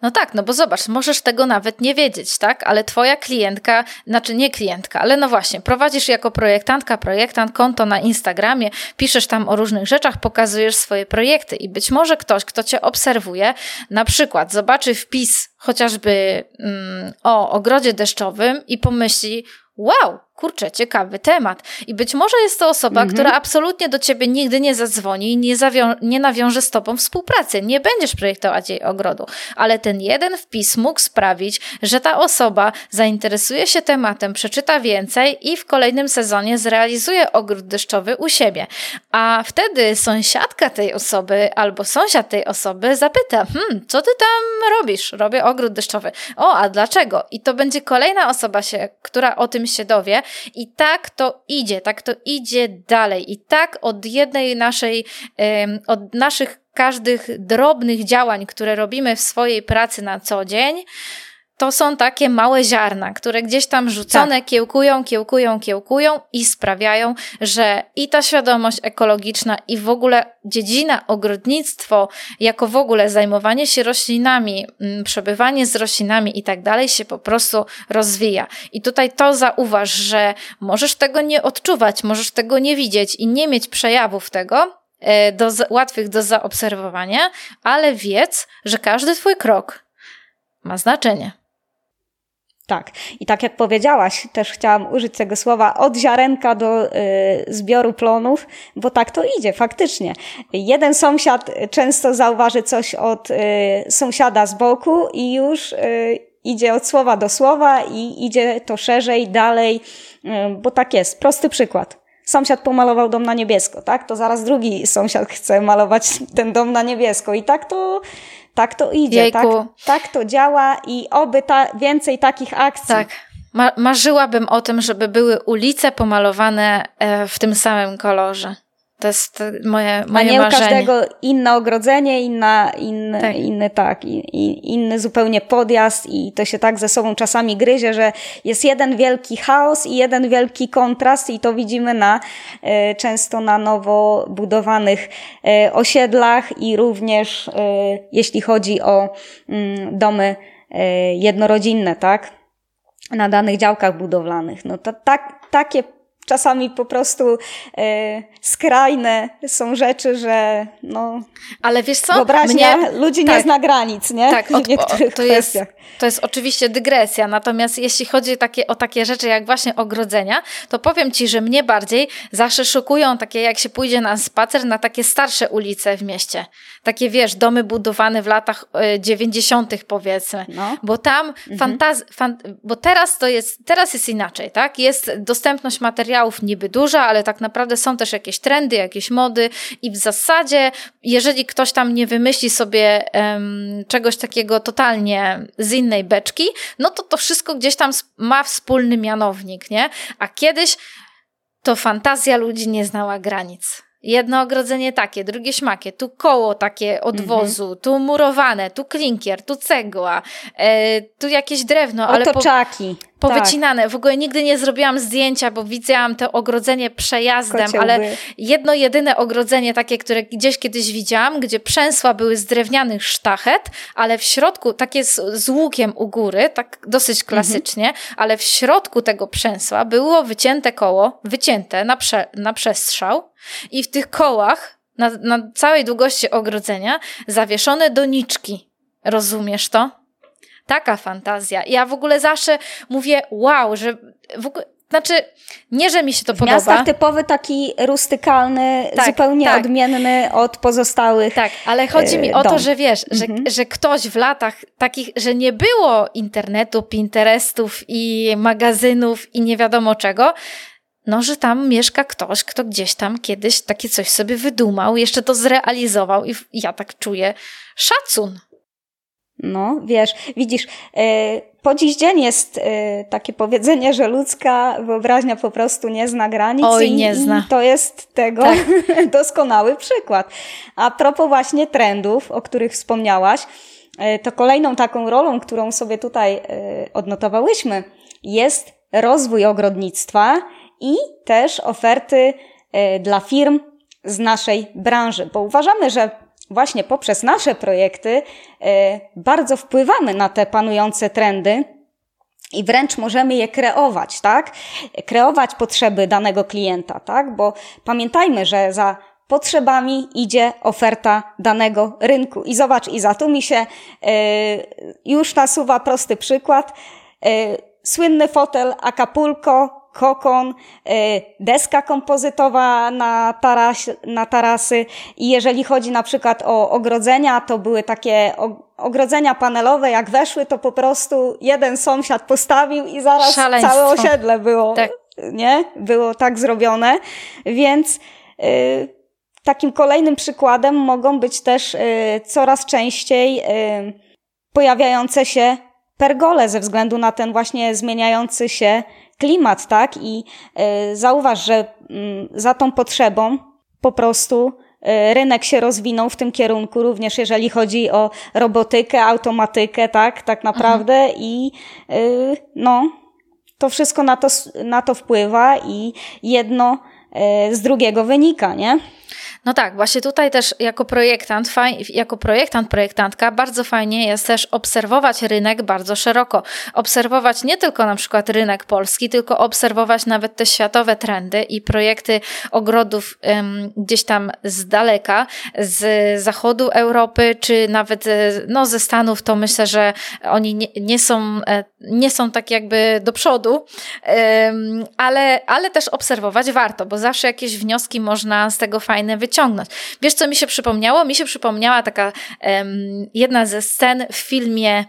No tak, no bo zobacz, możesz tego nawet nie wiedzieć, tak? Ale twoja klientka, znaczy nie klientka, ale no właśnie, prowadzisz jako projektantka, projektant konto na Instagramie, piszesz tam o różnych rzeczach, pokazujesz swoje projekty i być może ktoś, kto cię obserwuje, na przykład zobaczy wpis chociażby mm, o ogrodzie deszczowym i pomyśli, wow, kurczę, ciekawy temat. I być może jest to osoba, mhm. która absolutnie do ciebie nigdy nie zadzwoni i nie, nie nawiąże z tobą współpracy. Nie będziesz projektować jej ogrodu. Ale ten jeden wpis mógł sprawić, że ta osoba zainteresuje się tematem, przeczyta więcej i w kolejnym sezonie zrealizuje ogród deszczowy u siebie. A wtedy sąsiadka tej osoby albo sąsiad tej osoby zapyta, hmm, co ty tam robisz? Robię ogród deszczowy. O, a dlaczego? I to będzie kolejna osoba, się, która o tym się dowie i tak to idzie, tak to idzie dalej. I tak od jednej naszej, od naszych każdych drobnych działań, które robimy w swojej pracy na co dzień, to są takie małe ziarna, które gdzieś tam rzucone tak. kiełkują, kiełkują, kiełkują i sprawiają, że i ta świadomość ekologiczna i w ogóle dziedzina ogrodnictwo, jako w ogóle zajmowanie się roślinami, mm, przebywanie z roślinami i tak dalej się po prostu rozwija. I tutaj to zauważ, że możesz tego nie odczuwać, możesz tego nie widzieć i nie mieć przejawów tego, e, do, łatwych do zaobserwowania, ale wiedz, że każdy Twój krok ma znaczenie. Tak. I tak jak powiedziałaś, też chciałam użyć tego słowa od ziarenka do y, zbioru plonów, bo tak to idzie faktycznie. Jeden sąsiad często zauważy coś od y, sąsiada z boku i już y, idzie od słowa do słowa i idzie to szerzej, dalej, y, bo tak jest. Prosty przykład. Sąsiad pomalował dom na niebiesko, tak? To zaraz drugi sąsiad chce malować ten dom na niebiesko i tak to tak to idzie, tak, tak to działa i oby ta, więcej takich akcji. Tak. Ma marzyłabym o tym, żeby były ulice pomalowane e, w tym samym kolorze. To jest moje, moje A nie marzenie. u każdego inne ogrodzenie, inna, inny, tak. inny tak, inny zupełnie podjazd i to się tak ze sobą czasami gryzie, że jest jeden wielki chaos i jeden wielki kontrast i to widzimy na e, często na nowo budowanych e, osiedlach i również e, jeśli chodzi o mm, domy jednorodzinne, tak? Na danych działkach budowlanych. No to tak, takie czasami po prostu e, skrajne są rzeczy, że no. Ale wiesz co? Wyobraźnia Mnie, ludzi tak, nie zna granic, nie? Tak, od, niektórych to jest, to jest oczywiście dygresja. Natomiast jeśli chodzi takie, o takie rzeczy jak właśnie ogrodzenia, to powiem ci, że mnie bardziej zawsze szokują takie, jak się pójdzie na spacer na takie starsze ulice w mieście. Takie wiesz, domy budowane w latach y, dziewięćdziesiątych powiedzmy. No. Bo tam mhm. fantaz, fan, bo teraz to jest, teraz jest inaczej, tak? Jest dostępność materiału materiałów niby duża, ale tak naprawdę są też jakieś trendy, jakieś mody i w zasadzie, jeżeli ktoś tam nie wymyśli sobie um, czegoś takiego totalnie z innej beczki, no to to wszystko gdzieś tam ma wspólny mianownik, nie? A kiedyś to fantazja ludzi nie znała granic. Jedno ogrodzenie takie, drugie śmakie, tu koło takie od wozu, mm -hmm. tu murowane, tu klinkier, tu cegła, e, tu jakieś drewno, ale Otoczaki. Po, powycinane. Tak. W ogóle nigdy nie zrobiłam zdjęcia, bo widziałam to ogrodzenie przejazdem, Kociołby. ale jedno jedyne ogrodzenie takie, które gdzieś kiedyś widziałam, gdzie przęsła były z drewnianych sztachet, ale w środku, takie z, z łukiem u góry, tak dosyć klasycznie, mm -hmm. ale w środku tego przęsła było wycięte koło, wycięte na, prze, na przestrzał i w tych kołach, na, na całej długości ogrodzenia, zawieszone doniczki. Rozumiesz to? Taka fantazja. Ja w ogóle zawsze mówię, wow, że w ogóle, znaczy, nie, że mi się to w podoba. Miastach typowy taki rustykalny, tak, zupełnie tak. odmienny od pozostałych. Tak, ale chodzi mi o dom. to, że wiesz, że, mhm. że ktoś w latach takich, że nie było internetu, Pinterestów i magazynów i nie wiadomo czego, no, że tam mieszka ktoś, kto gdzieś tam kiedyś takie coś sobie wydumał, jeszcze to zrealizował i ja tak czuję szacun. No, wiesz, widzisz, yy, po dziś dzień jest yy, takie powiedzenie, że ludzka wyobraźnia po prostu nie zna granic. Oj, nie zna. I to jest tego tak. doskonały przykład. A propos właśnie trendów, o których wspomniałaś, yy, to kolejną taką rolą, którą sobie tutaj odnotowałyśmy, jest rozwój ogrodnictwa i też oferty e, dla firm z naszej branży, bo uważamy, że właśnie poprzez nasze projekty e, bardzo wpływamy na te panujące trendy i wręcz możemy je kreować, tak? Kreować potrzeby danego klienta, tak? Bo pamiętajmy, że za potrzebami idzie oferta danego rynku. I zobacz, i za tu mi się e, już nasuwa prosty przykład. Słynny fotel Acapulco kokon, y, deska kompozytowa na, taras, na tarasy i jeżeli chodzi na przykład o ogrodzenia, to były takie ogrodzenia panelowe, jak weszły, to po prostu jeden sąsiad postawił i zaraz Szaleństwo. całe osiedle było, tak. nie? Było tak zrobione, więc y, takim kolejnym przykładem mogą być też y, coraz częściej pojawiające się pergole ze względu na ten właśnie zmieniający się klimat, tak? I y, zauważ, że y, za tą potrzebą po prostu y, rynek się rozwinął w tym kierunku, również jeżeli chodzi o robotykę, automatykę, tak? Tak naprawdę mhm. i y, no, to wszystko na to, na to wpływa i jedno z drugiego wynika, nie? No tak, właśnie tutaj też jako projektant, jako projektant, projektantka bardzo fajnie jest też obserwować rynek bardzo szeroko. Obserwować nie tylko na przykład rynek polski, tylko obserwować nawet te światowe trendy i projekty ogrodów um, gdzieś tam z daleka, z zachodu Europy, czy nawet no, ze Stanów, to myślę, że oni nie, nie są, e, nie są tak jakby do przodu, um, ale, ale też obserwować warto, bo zawsze jakieś wnioski można z tego fajne wyciągnąć. Wiesz, co mi się przypomniało? Mi się przypomniała taka um, jedna ze scen w filmie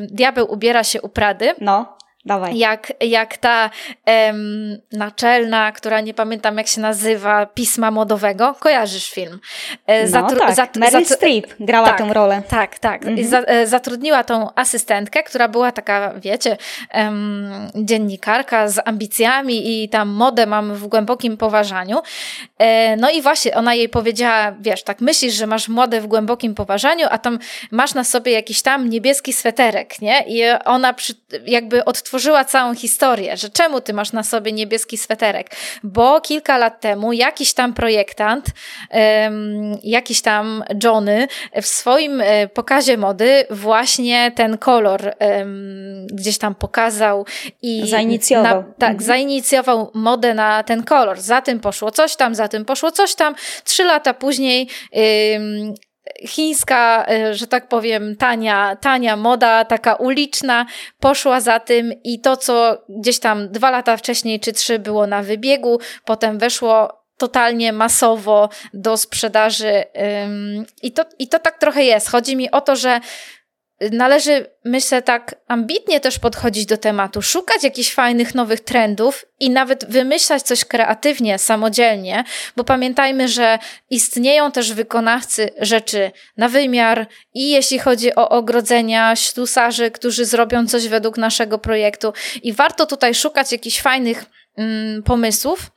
Diabeł ubiera się u Prady. No. Dawaj. Jak, jak ta em, naczelna, która nie pamiętam jak się nazywa, pisma modowego. Kojarzysz film? E, no tak, zat, Meryl zat, Streep grała tak, tę rolę. Tak, tak. Mhm. Za, e, zatrudniła tą asystentkę, która była taka, wiecie, em, dziennikarka z ambicjami i tam modę mamy w głębokim poważaniu. E, no i właśnie ona jej powiedziała, wiesz, tak myślisz, że masz modę w głębokim poważaniu, a tam masz na sobie jakiś tam niebieski sweterek, nie? I ona przy, jakby odtworzyła stworzyła całą historię, że czemu ty masz na sobie niebieski sweterek? Bo kilka lat temu jakiś tam projektant, jakiś tam Johnny w swoim e, pokazie mody właśnie ten kolor gdzieś tam pokazał i zainicjował. Na, tak, mhm. zainicjował modę na ten kolor. Za tym poszło coś tam, za tym poszło coś tam. Trzy lata później chińska, e, że tak powiem, tania, tania moda, taka uliczna, poszła za tym i to, co gdzieś tam dwa lata wcześniej czy trzy było na wybiegu, potem weszło totalnie masowo do sprzedaży. I to, I to tak trochę jest. Chodzi mi o to, że należy, myślę, tak ambitnie też podchodzić do tematu, szukać jakichś fajnych nowych trendów i nawet wymyślać coś kreatywnie, samodzielnie, bo pamiętajmy, że istnieją też wykonawcy rzeczy na wymiar i jeśli chodzi o ogrodzenia, ślusarzy, którzy zrobią coś według naszego projektu. I warto tutaj szukać jakichś fajnych mm, pomysłów,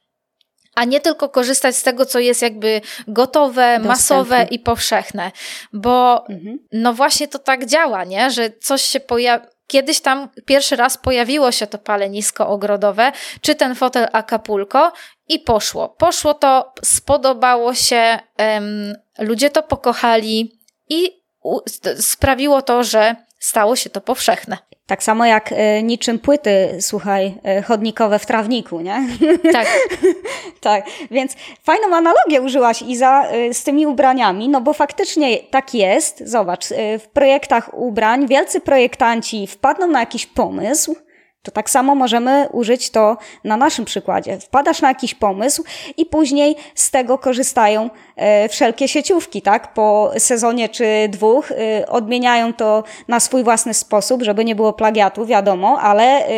a nie tylko korzystać z tego, co jest jakby gotowe, Dostępne. masowe i powszechne. Bo mhm. no właśnie to tak działa, nie? Że coś się pojawia. Kiedyś tam pierwszy raz pojawiło się to palenisko ogrodowe, czy ten fotel Acapulco i poszło. Poszło to, spodobało się, um, ludzie to pokochali i u, sprawiło to, że stało się to powszechne. Tak samo jak y, niczym płyty, słuchaj, y, chodnikowe w trawniku, nie? Tak. tak, więc fajną analogię użyłaś Iza y, z tymi ubraniami, no bo faktycznie tak jest. Zobacz, w projektach ubrań wielcy projektanci wpadną na jakiś pomysł, to tak samo możemy użyć to na naszym przykładzie. Wpadasz na jakiś pomysł i później z tego korzystają e, wszelkie sieciówki, tak? Po sezonie czy dwóch e, odmieniają to na swój własny sposób, żeby nie było plagiatu, wiadomo, ale e,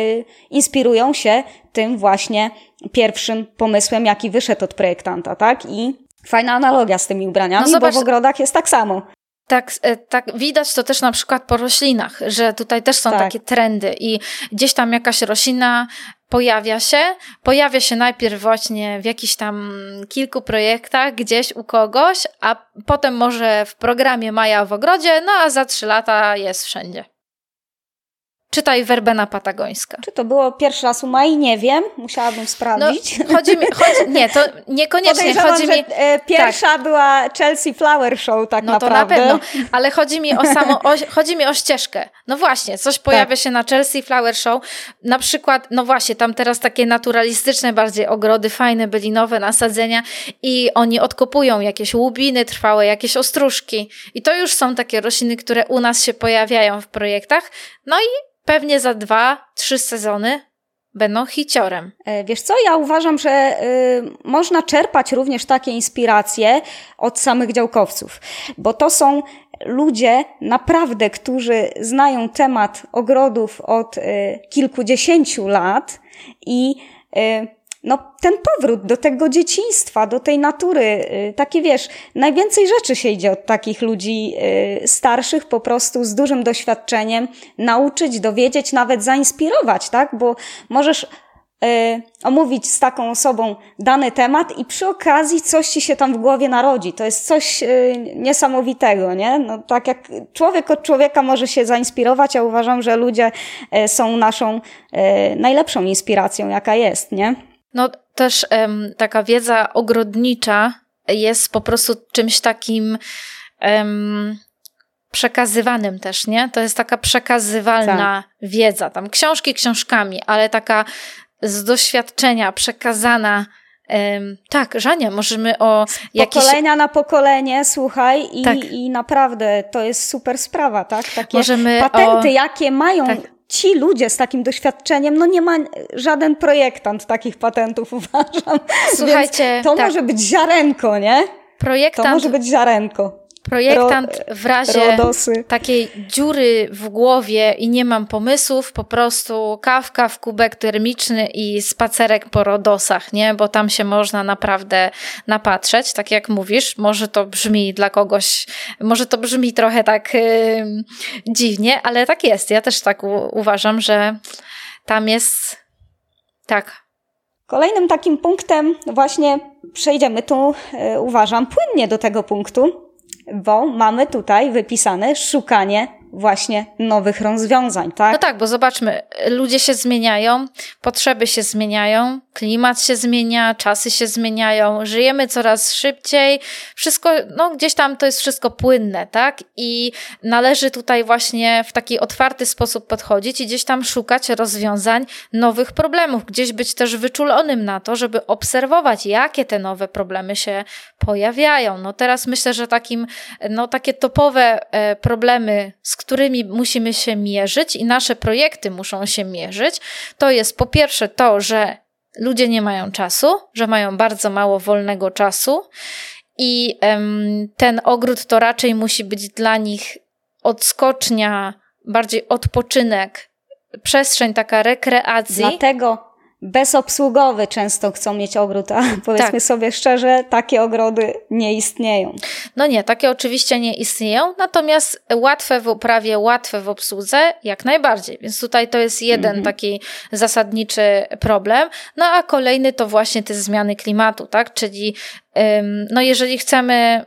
inspirują się tym właśnie pierwszym pomysłem, jaki wyszedł od projektanta, tak? I fajna analogia z tymi ubraniami, no zobacz, bo w ogrodach jest tak samo. Tak, e, tak, widać to też na przykład po roślinach, że tutaj też są tak. takie trendy i gdzieś tam jakaś roślina pojawia się, pojawia się najpierw właśnie w jakichś tam kilku projektach, gdzieś u kogoś, a potem może w programie Maja w ogrodzie, no a za trzy lata jest wszędzie. Czytaj werbena patagońska. Czy to było pierwszy raz u Mai? Nie wiem, musiałabym sprawdzić. No, chodzi mi, chodzi, nie, to niekoniecznie chodzi mi. Że e, pierwsza tak. była Chelsea Flower Show, tak no naprawdę. No to na pewno, ale chodzi mi o samo, o, chodzi mi o ścieżkę. No właśnie, coś pojawia tak. się na Chelsea Flower Show. Na przykład, no właśnie, tam teraz takie naturalistyczne bardziej ogrody, fajne, byli nowe nasadzenia i oni odkopują jakieś łubiny trwałe, jakieś ostróżki. I to już są takie rośliny, które u nas się pojawiają w projektach. No i pewnie za dwa, trzy sezony będą hiciorem. E, wiesz co, ja uważam, że y, można czerpać również takie inspiracje od samych działkowców, bo to są ludzie naprawdę, którzy znają temat ogrodów od y, kilkudziesięciu lat i y, no, ten powrót do tego dzieciństwa, do tej natury, y, takie wiesz, najwięcej rzeczy się idzie od takich ludzi y, starszych, po prostu z dużym doświadczeniem, nauczyć, dowiedzieć, nawet zainspirować, tak? Bo możesz y, omówić z taką osobą dany temat i przy okazji coś ci się tam w głowie narodzi. To jest coś niesamowitego, nie? No, tak jak człowiek od człowieka może się zainspirować, a uważam, że ludzie są naszą najlepszą inspiracją, jaka jest, nie? No też um, taka wiedza ogrodnicza jest po prostu czymś takim um, przekazywanym też, nie? To jest taka przekazywalna tak. wiedza. Tam książki książkami, ale taka z doświadczenia przekazana tak, Żania, możemy o jakieś... Pokolenia na pokolenie, słuchaj, i, tak. i naprawdę to jest super sprawa, tak? Takie możemy patenty, o... jakie mają tak. Ci ludzie z takim doświadczeniem, no nie ma żaden projektant takich patentów, uważam. Słuchajcie, Więc to tak. może być ziarenko, nie? Projektant... To może być ziarenko projektant w razie rodosy. takiej dziury w głowie i nie mam pomysłów, po prostu kawka w kubek termiczny i spacerek po rodosach, nie? Bo tam się można naprawdę napatrzeć, tak jak mówisz. Może to brzmi dla kogoś, może to brzmi trochę tak yy, dziwnie, ale tak jest. Ja też tak uważam, że tam jest tak. Kolejnym takim punktem właśnie przejdziemy tu, yy, uważam, płynnie do tego punktu, bo mamy tutaj wypisane szukanie właśnie nowych rozwiązań, tak? No tak, bo zobaczmy, ludzie się zmieniają, potrzeby się zmieniają, klimat się zmienia, czasy się zmieniają, żyjemy coraz szybciej, wszystko, no gdzieś tam to jest wszystko płynne, tak? I należy tutaj właśnie w taki otwarty sposób podchodzić i gdzieś tam szukać rozwiązań nowych problemów, gdzieś być też wyczulonym na to, żeby obserwować, jakie te nowe problemy się pojawiają. No teraz myślę, że takim, no takie topowe e, problemy, z którymi musimy się mierzyć i nasze projekty muszą się mierzyć, to jest po pierwsze to, że ludzie nie mają czasu, że mają bardzo mało wolnego czasu i um, ten ogród to raczej musi być dla nich odskocznia, bardziej odpoczynek, przestrzeń taka rekreacji. Dlatego bezobsługowy często chcą mieć ogród, a powiedzmy tak. sobie szczerze, takie ogrody nie istnieją. No nie, takie oczywiście nie istnieją, natomiast łatwe w uprawie, łatwe w obsłudze, jak najbardziej. Więc tutaj to jest jeden mhm. taki zasadniczy problem. No a kolejny to właśnie te zmiany klimatu, tak? Czyli no jeżeli chcemy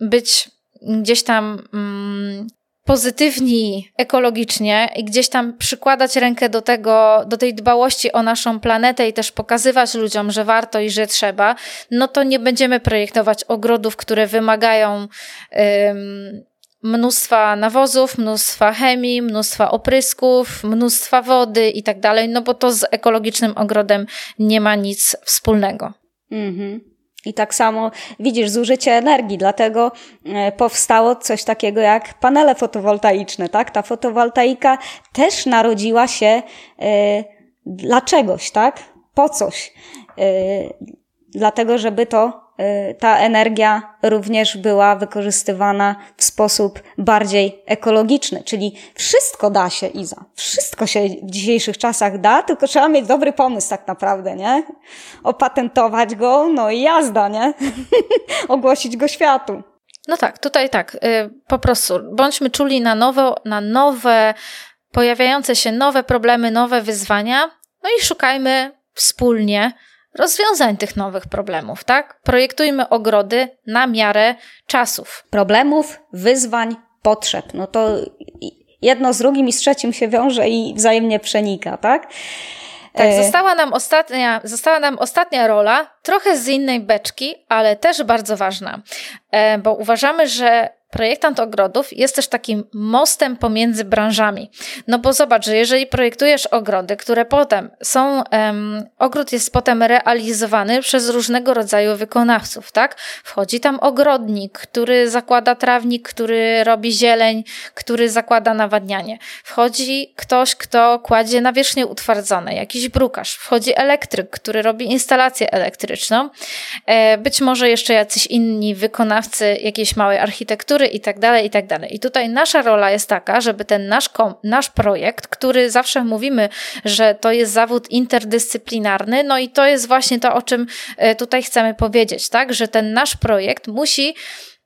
być gdzieś tam mm, pozytywni ekologicznie i gdzieś tam przykładać rękę do tego, do tej dbałości o naszą planetę i też pokazywać ludziom, że warto i że trzeba, no to nie będziemy projektować ogrodów, które wymagają um, mnóstwa nawozów, mnóstwa chemii, mnóstwa oprysków, mnóstwa wody i tak dalej, no bo to z ekologicznym ogrodem nie ma nic wspólnego. Mhm. I tak samo widzisz zużycie energii, dlatego e, powstało coś takiego jak panele fotowoltaiczne, tak? Ta fotowoltaika też narodziła się e, dla czegoś, tak? Po coś. E, dlatego, żeby to ta energia również była wykorzystywana w sposób bardziej ekologiczny. Czyli wszystko da się, Iza. Wszystko się w dzisiejszych czasach da, tylko trzeba mieć dobry pomysł tak naprawdę, nie? Opatentować go, no i jazda, nie? Ogłosić go światu. No tak, tutaj tak, y, po prostu bądźmy czuli na nowe, na nowe, pojawiające się nowe problemy, nowe wyzwania, no i szukajmy wspólnie rozwiązań tych nowych problemów, tak? Projektujmy ogrody na miarę czasów. Problemów, wyzwań, potrzeb. No to jedno z drugim i z trzecim się wiąże i wzajemnie przenika, tak? Tak, e, została nam, ostatnia, została nam ostatnia rola, trochę z innej beczki, ale też bardzo ważna, e, bo uważamy, że projektant ogrodów jest też takim mostem pomiędzy branżami. No bo zobacz, że jeżeli projektujesz ogrody, które potem są, um, ogród jest potem realizowany przez różnego rodzaju wykonawców, tak? Wchodzi tam ogrodnik, który zakłada trawnik, który robi zieleń, który zakłada nawadnianie. Wchodzi ktoś, kto kładzie nawierzchnie utwardzone, jakiś brukarz. Wchodzi elektryk, który robi instalację elektryczną. E, być może jeszcze jacyś inni wykonawcy jakiejś małej architektury, i tak dalej, i tak dalej. I tutaj nasza rola jest taka, żeby ten nasz, nasz projekt, który zawsze mówimy, że to jest zawód interdyscyplinarny, no i to jest właśnie to, o czym e, tutaj chcemy powiedzieć, tak, że ten nasz projekt musi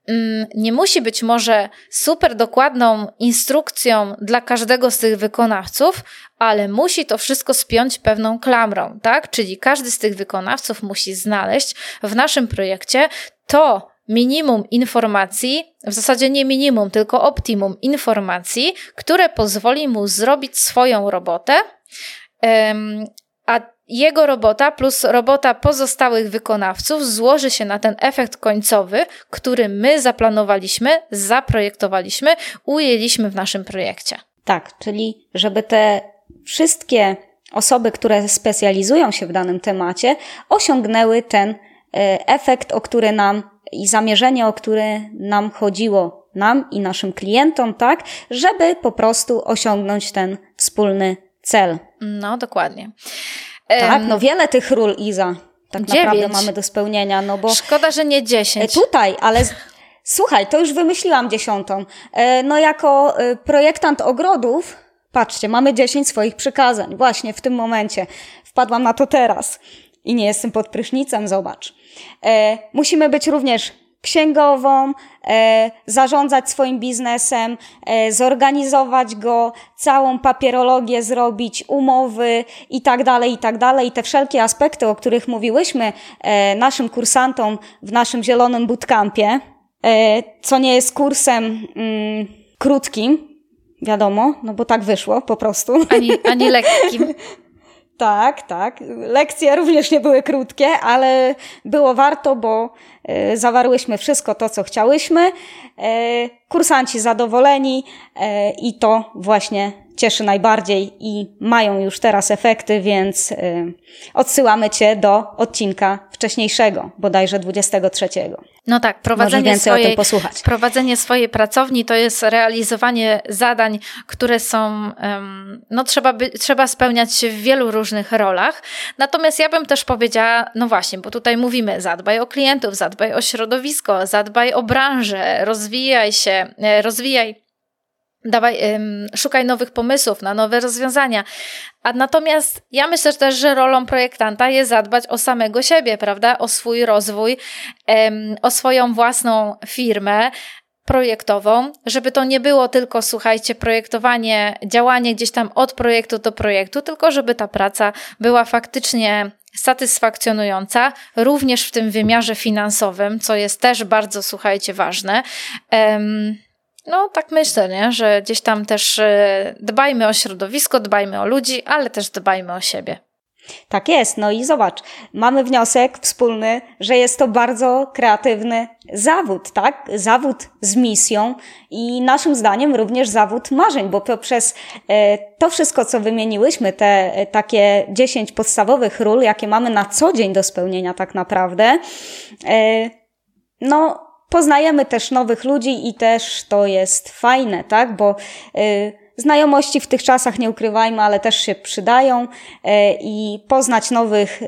mm, nie musi być może super dokładną instrukcją dla każdego z tych wykonawców, ale musi to wszystko spiąć pewną klamrą, tak? Czyli każdy z tych wykonawców musi znaleźć w naszym projekcie to, minimum informacji, w zasadzie nie minimum, tylko optimum informacji, które pozwoli mu zrobić swoją robotę. A jego robota plus robota pozostałych wykonawców złoży się na ten efekt końcowy, który my zaplanowaliśmy, zaprojektowaliśmy, ujęliśmy w naszym projekcie. Tak, czyli żeby te wszystkie osoby, które specjalizują się w danym temacie, osiągnęły ten e, efekt, o który nam i zamierzenie, o które nam chodziło, nam i naszym klientom, tak, żeby po prostu osiągnąć ten wspólny cel. No, dokładnie. Tak, no wiele tych ról, Iza, tak dziewięć. naprawdę mamy do spełnienia, no bo... Szkoda, że nie dziesięć. E, tutaj, ale... Słuchaj, to już wymyśliłam dziesiątą. E, no jako projektant ogrodów, Patrzcie, mamy 10 swoich przykazań. Właśnie w tym momencie. Wpadłam na to teraz. I nie jestem pod prysznicem, zobacz. E, musimy być również księgową, e, zarządzać swoim biznesem, e, zorganizować go, całą papierologię zrobić, umowy i tak dalej, i tak dalej. I te wszelkie aspekty, o których mówiłyśmy e, naszym kursantom w naszym zielonym bootcampie, e, co nie jest kursem mm, krótkim, Wiadomo, no bo tak wyszło po prostu. Ani, ani lekkim. tak, tak. Lekcje również nie były krótkie, ale było warto, bo y, zawarłyśmy wszystko to, co chciałyśmy. Y, kursanci zadowoleni y, i to właśnie cieszy najbardziej i mają już teraz efekty, więc odsyłamy Cię do odcinka wcześniejszego, bodajże 23. No tak, prowadzenie swojej, prowadzenie swojej pracowni to jest realizowanie zadań, które są, no trzeba, by, trzeba spełniać się w wielu różnych rolach. Natomiast ja bym też powiedziała, no właśnie, bo tutaj mówimy, zadbaj o klientów, zadbaj o środowisko, zadbaj o branżę, rozwijaj się, e, rozwijaj dawaj, szukaj nowych pomysłów na nowe rozwiązania. A natomiast ja myślę też, że rolą projektanta jest zadbać o samego siebie, prawda? O swój rozwój, o swoją własną firmę projektową, żeby to nie było tylko, słuchajcie, projektowanie, działanie gdzieś tam od projektu do projektu, tylko żeby ta praca była faktycznie satysfakcjonująca, również w tym wymiarze finansowym, co jest też bardzo, słuchajcie, ważne. No, tak myślę, nie? że gdzieś tam też e, dbajmy o środowisko, dbajmy o ludzi, ale też dbajmy o siebie. Tak jest, no i zobacz, mamy wniosek wspólny, że jest to bardzo kreatywny zawód, tak? Zawód z misją i naszym zdaniem również zawód marzeń, bo poprzez e, to wszystko, co wymieniłyśmy, te e, takie 10 podstawowych ról, jakie mamy na co dzień do spełnienia tak naprawdę, no poznajemy też nowych ludzi i też to jest fajne, tak? Bo y, Znajomości w tych czasach, nie ukrywajmy, ale też się przydają e, i poznać nowych e,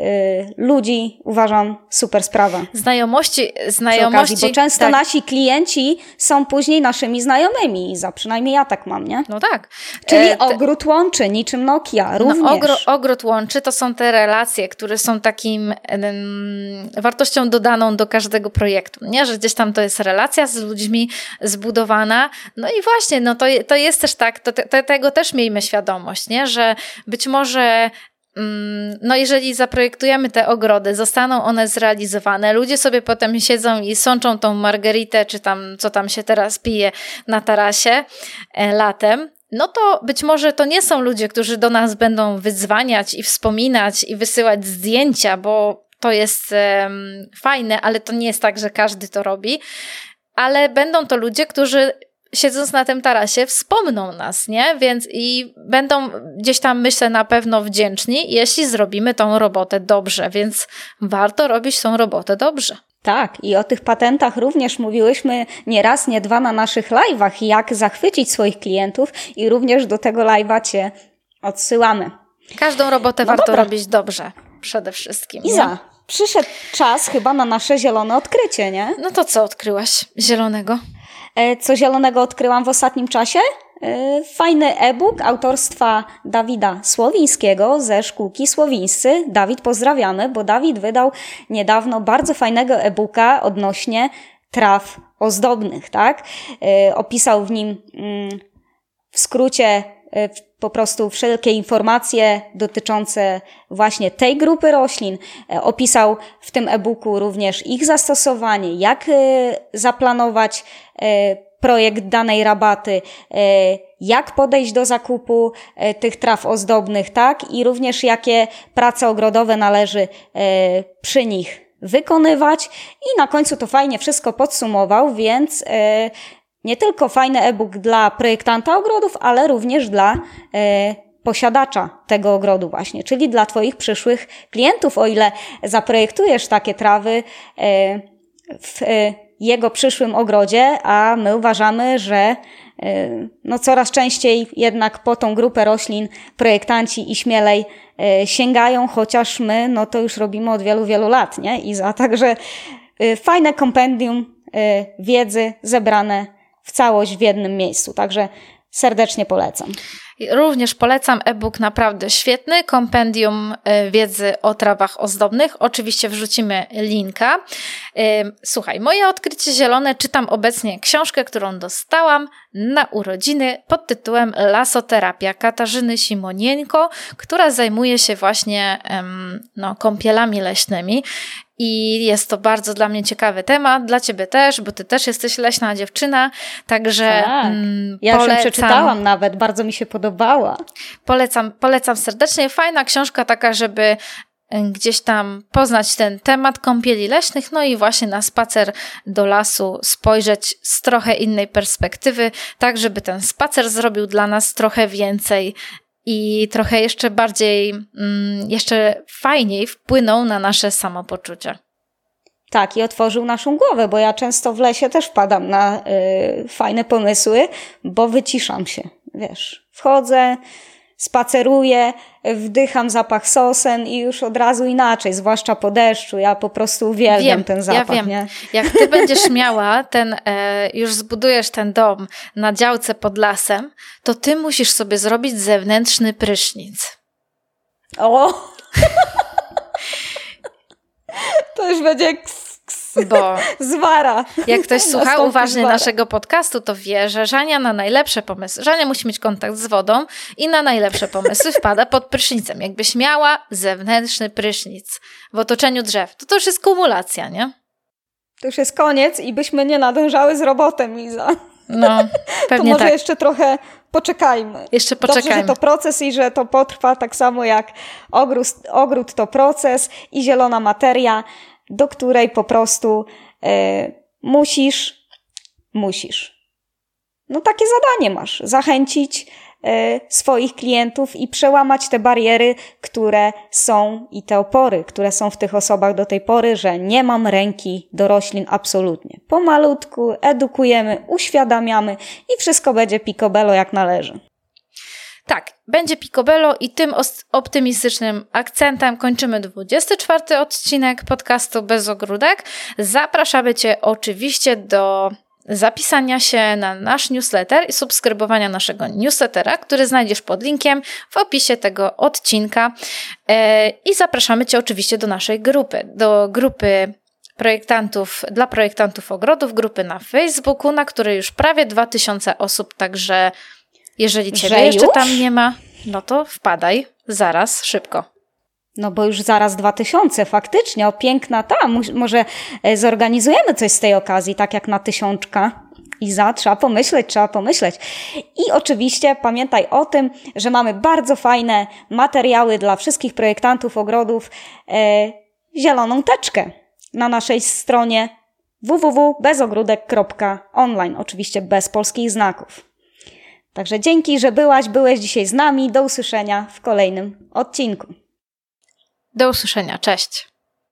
ludzi uważam super sprawa. Znajomości, znajomości. Okazji, bo często tak. nasi klienci są później naszymi znajomymi, za przynajmniej ja tak mam, nie? No tak. Czyli e, ogród łączy, niczym Nokia, no, również. No, ogro, ogród łączy to są te relacje, które są takim um, wartością dodaną do każdego projektu, nie? Że gdzieś tam to jest relacja z ludźmi zbudowana. No i właśnie, no to, to jest też tak, to, te, tego też miejmy świadomość, nie? że być może mm, no, jeżeli zaprojektujemy te ogrody, zostaną one zrealizowane, ludzie sobie potem siedzą i sączą tą margeritę, czy tam, co tam się teraz pije na tarasie e, latem, no to być może to nie są ludzie, którzy do nas będą wyzwaniać i wspominać i wysyłać zdjęcia, bo to jest um, fajne, ale to nie jest tak, że każdy to robi. Ale będą to ludzie, którzy siedząc na tym tarasie, wspomną nas, nie? Więc i będą gdzieś tam, myślę, na pewno wdzięczni, jeśli zrobimy tą robotę dobrze, więc warto robić tą robotę dobrze. Tak, i o tych patentach również mówiłyśmy nie raz, nie dwa na naszych live'ach, jak zachwycić swoich klientów i również do tego live'a Cię odsyłamy. Każdą robotę no warto dobra. robić dobrze, przede wszystkim. Iza, nie? przyszedł czas chyba na nasze zielone odkrycie, nie? No to co odkryłaś zielonego? E, co zielonego odkryłam w ostatnim czasie? E, fajny e-book autorstwa Dawida Słowińskiego ze szkółki Słowińscy. Dawid pozdrawiamy, bo Dawid wydał niedawno bardzo fajnego e-booka odnośnie traw ozdobnych, tak? E, opisał w nim mm, w skrócie po prostu wszelkie informacje dotyczące właśnie tej grupy roślin. Opisał w tym e-booku również ich zastosowanie, jak zaplanować projekt danej rabaty, jak podejść do zakupu e, tych traw ozdobnych, tak? I również jakie prace ogrodowe należy e, przy nich wykonywać. I na końcu to fajnie wszystko podsumował, więc e, nie tylko fajny e-book dla projektanta ogrodów, ale również dla posiadacza tego ogrodu właśnie, czyli dla Twoich przyszłych klientów, o ile zaprojektujesz takie trawy w jego przyszłym ogrodzie, a my uważamy, że y, no coraz częściej jednak po tą grupę roślin projektanci i śmielej y, sięgają, chociaż my no to już robimy od wielu, wielu lat, nie? I za także y, fajne kompendium wiedzy zebrane w całość w jednym miejscu. Także serdecznie polecam. Również polecam e-book naprawdę świetny, kompendium e, wiedzy o trawach ozdobnych. Oczywiście wrzucimy linka. E, słuchaj, moje odkrycie zielone czytam obecnie książkę, którą dostałam na urodziny pod tytułem Lasoterapia Katarzyny Simonieńko, która zajmuje się właśnie no, kąpielami leśnymi. I jest to bardzo dla mnie ciekawy temat, dla ciebie też, bo ty też jesteś leśna dziewczyna, także tak. mm, ja polecam, już ją przeczytałam nawet, bardzo mi się podobała. Polecam, polecam serdecznie. Fajna książka taka, żeby y, gdzieś tam poznać ten temat kąpieli leśnych, no i właśnie na spacer do lasu spojrzeć z trochę innej perspektywy, tak żeby ten spacer zrobił dla nas trochę więcej i trochę jeszcze bardziej, mm, jeszcze fajniej wpłynął na nasze samopoczucie. Tak, i otworzył naszą głowę, bo ja często w lesie też wpadam na y, fajne pomysły, bo wyciszam się, wiesz. Wchodzę, spaceruję, wdycham zapach sosen i już od razu inaczej, zwłaszcza po deszczu. Ja po prostu uwielbiam wiem, ten zapach. Ja wiem. Nie? Jak ty będziesz miała ten, e, już zbudujesz ten dom na działce pod lasem, to ty musisz sobie zrobić zewnętrzny prysznic. O! to już będzie bo zwara. Jak ktoś słucha uważnie zwara. naszego podcastu, to wie, że Żania na najlepsze pomysły, Żania musi mieć kontakt z wodą i na najlepsze pomysły wpada pod prysznicem. Jakbyś miała zewnętrzny prysznic w otoczeniu drzew, to to już jest kumulacja, nie? To już jest koniec i byśmy nie nadążały z robotem, Iza. No, pewnie To może tak. jeszcze trochę poczekajmy. Jeszcze poczekajmy. Dobrze, że to proces i że to potrwa tak samo jak ogród, ogród to proces i zielona materia do której po prostu e, musisz, musisz. No takie zadanie masz. Zachęcić e, swoich klientów i przełamać te bariery, które są i te opory, które są w tych osobach do tej pory, że nie mam ręki do roślin absolutnie. Pomalutku edukujemy, uświadamiamy i wszystko będzie picobello jak należy. Tak, będzie picobello i tym optymistycznym akcentem kończymy 24 odcinek podcastu Bez Ogródek. Zapraszamy Cię oczywiście do zapisania się na nasz newsletter i subskrybowania naszego newslettera, który znajdziesz pod linkiem w opisie tego odcinka. E, I zapraszamy Cię oczywiście do naszej grupy, do grupy projektantów, dla projektantów ogrodów, grupy na Facebooku, na której już prawie 2000 osób, także jeżeli ciebie Że jeszcze już? tam nie ma, no to wpadaj zaraz, szybko. No bo już zaraz 2000, faktycznie, o piękna ta, może e, zorganizujemy coś z tej okazji, tak jak na tysiączka. I za, trzeba pomyśleć, trzeba pomyśleć. I oczywiście pamiętaj o tym, że mamy bardzo fajne materiały dla wszystkich projektantów ogrodów, e, zieloną teczkę na naszej stronie www.bezogródek.online, oczywiście bez polskich znaków. Także dzięki, że byłaś, byłeś dzisiaj z nami. Do usłyszenia w kolejnym odcinku. Do usłyszenia. Cześć.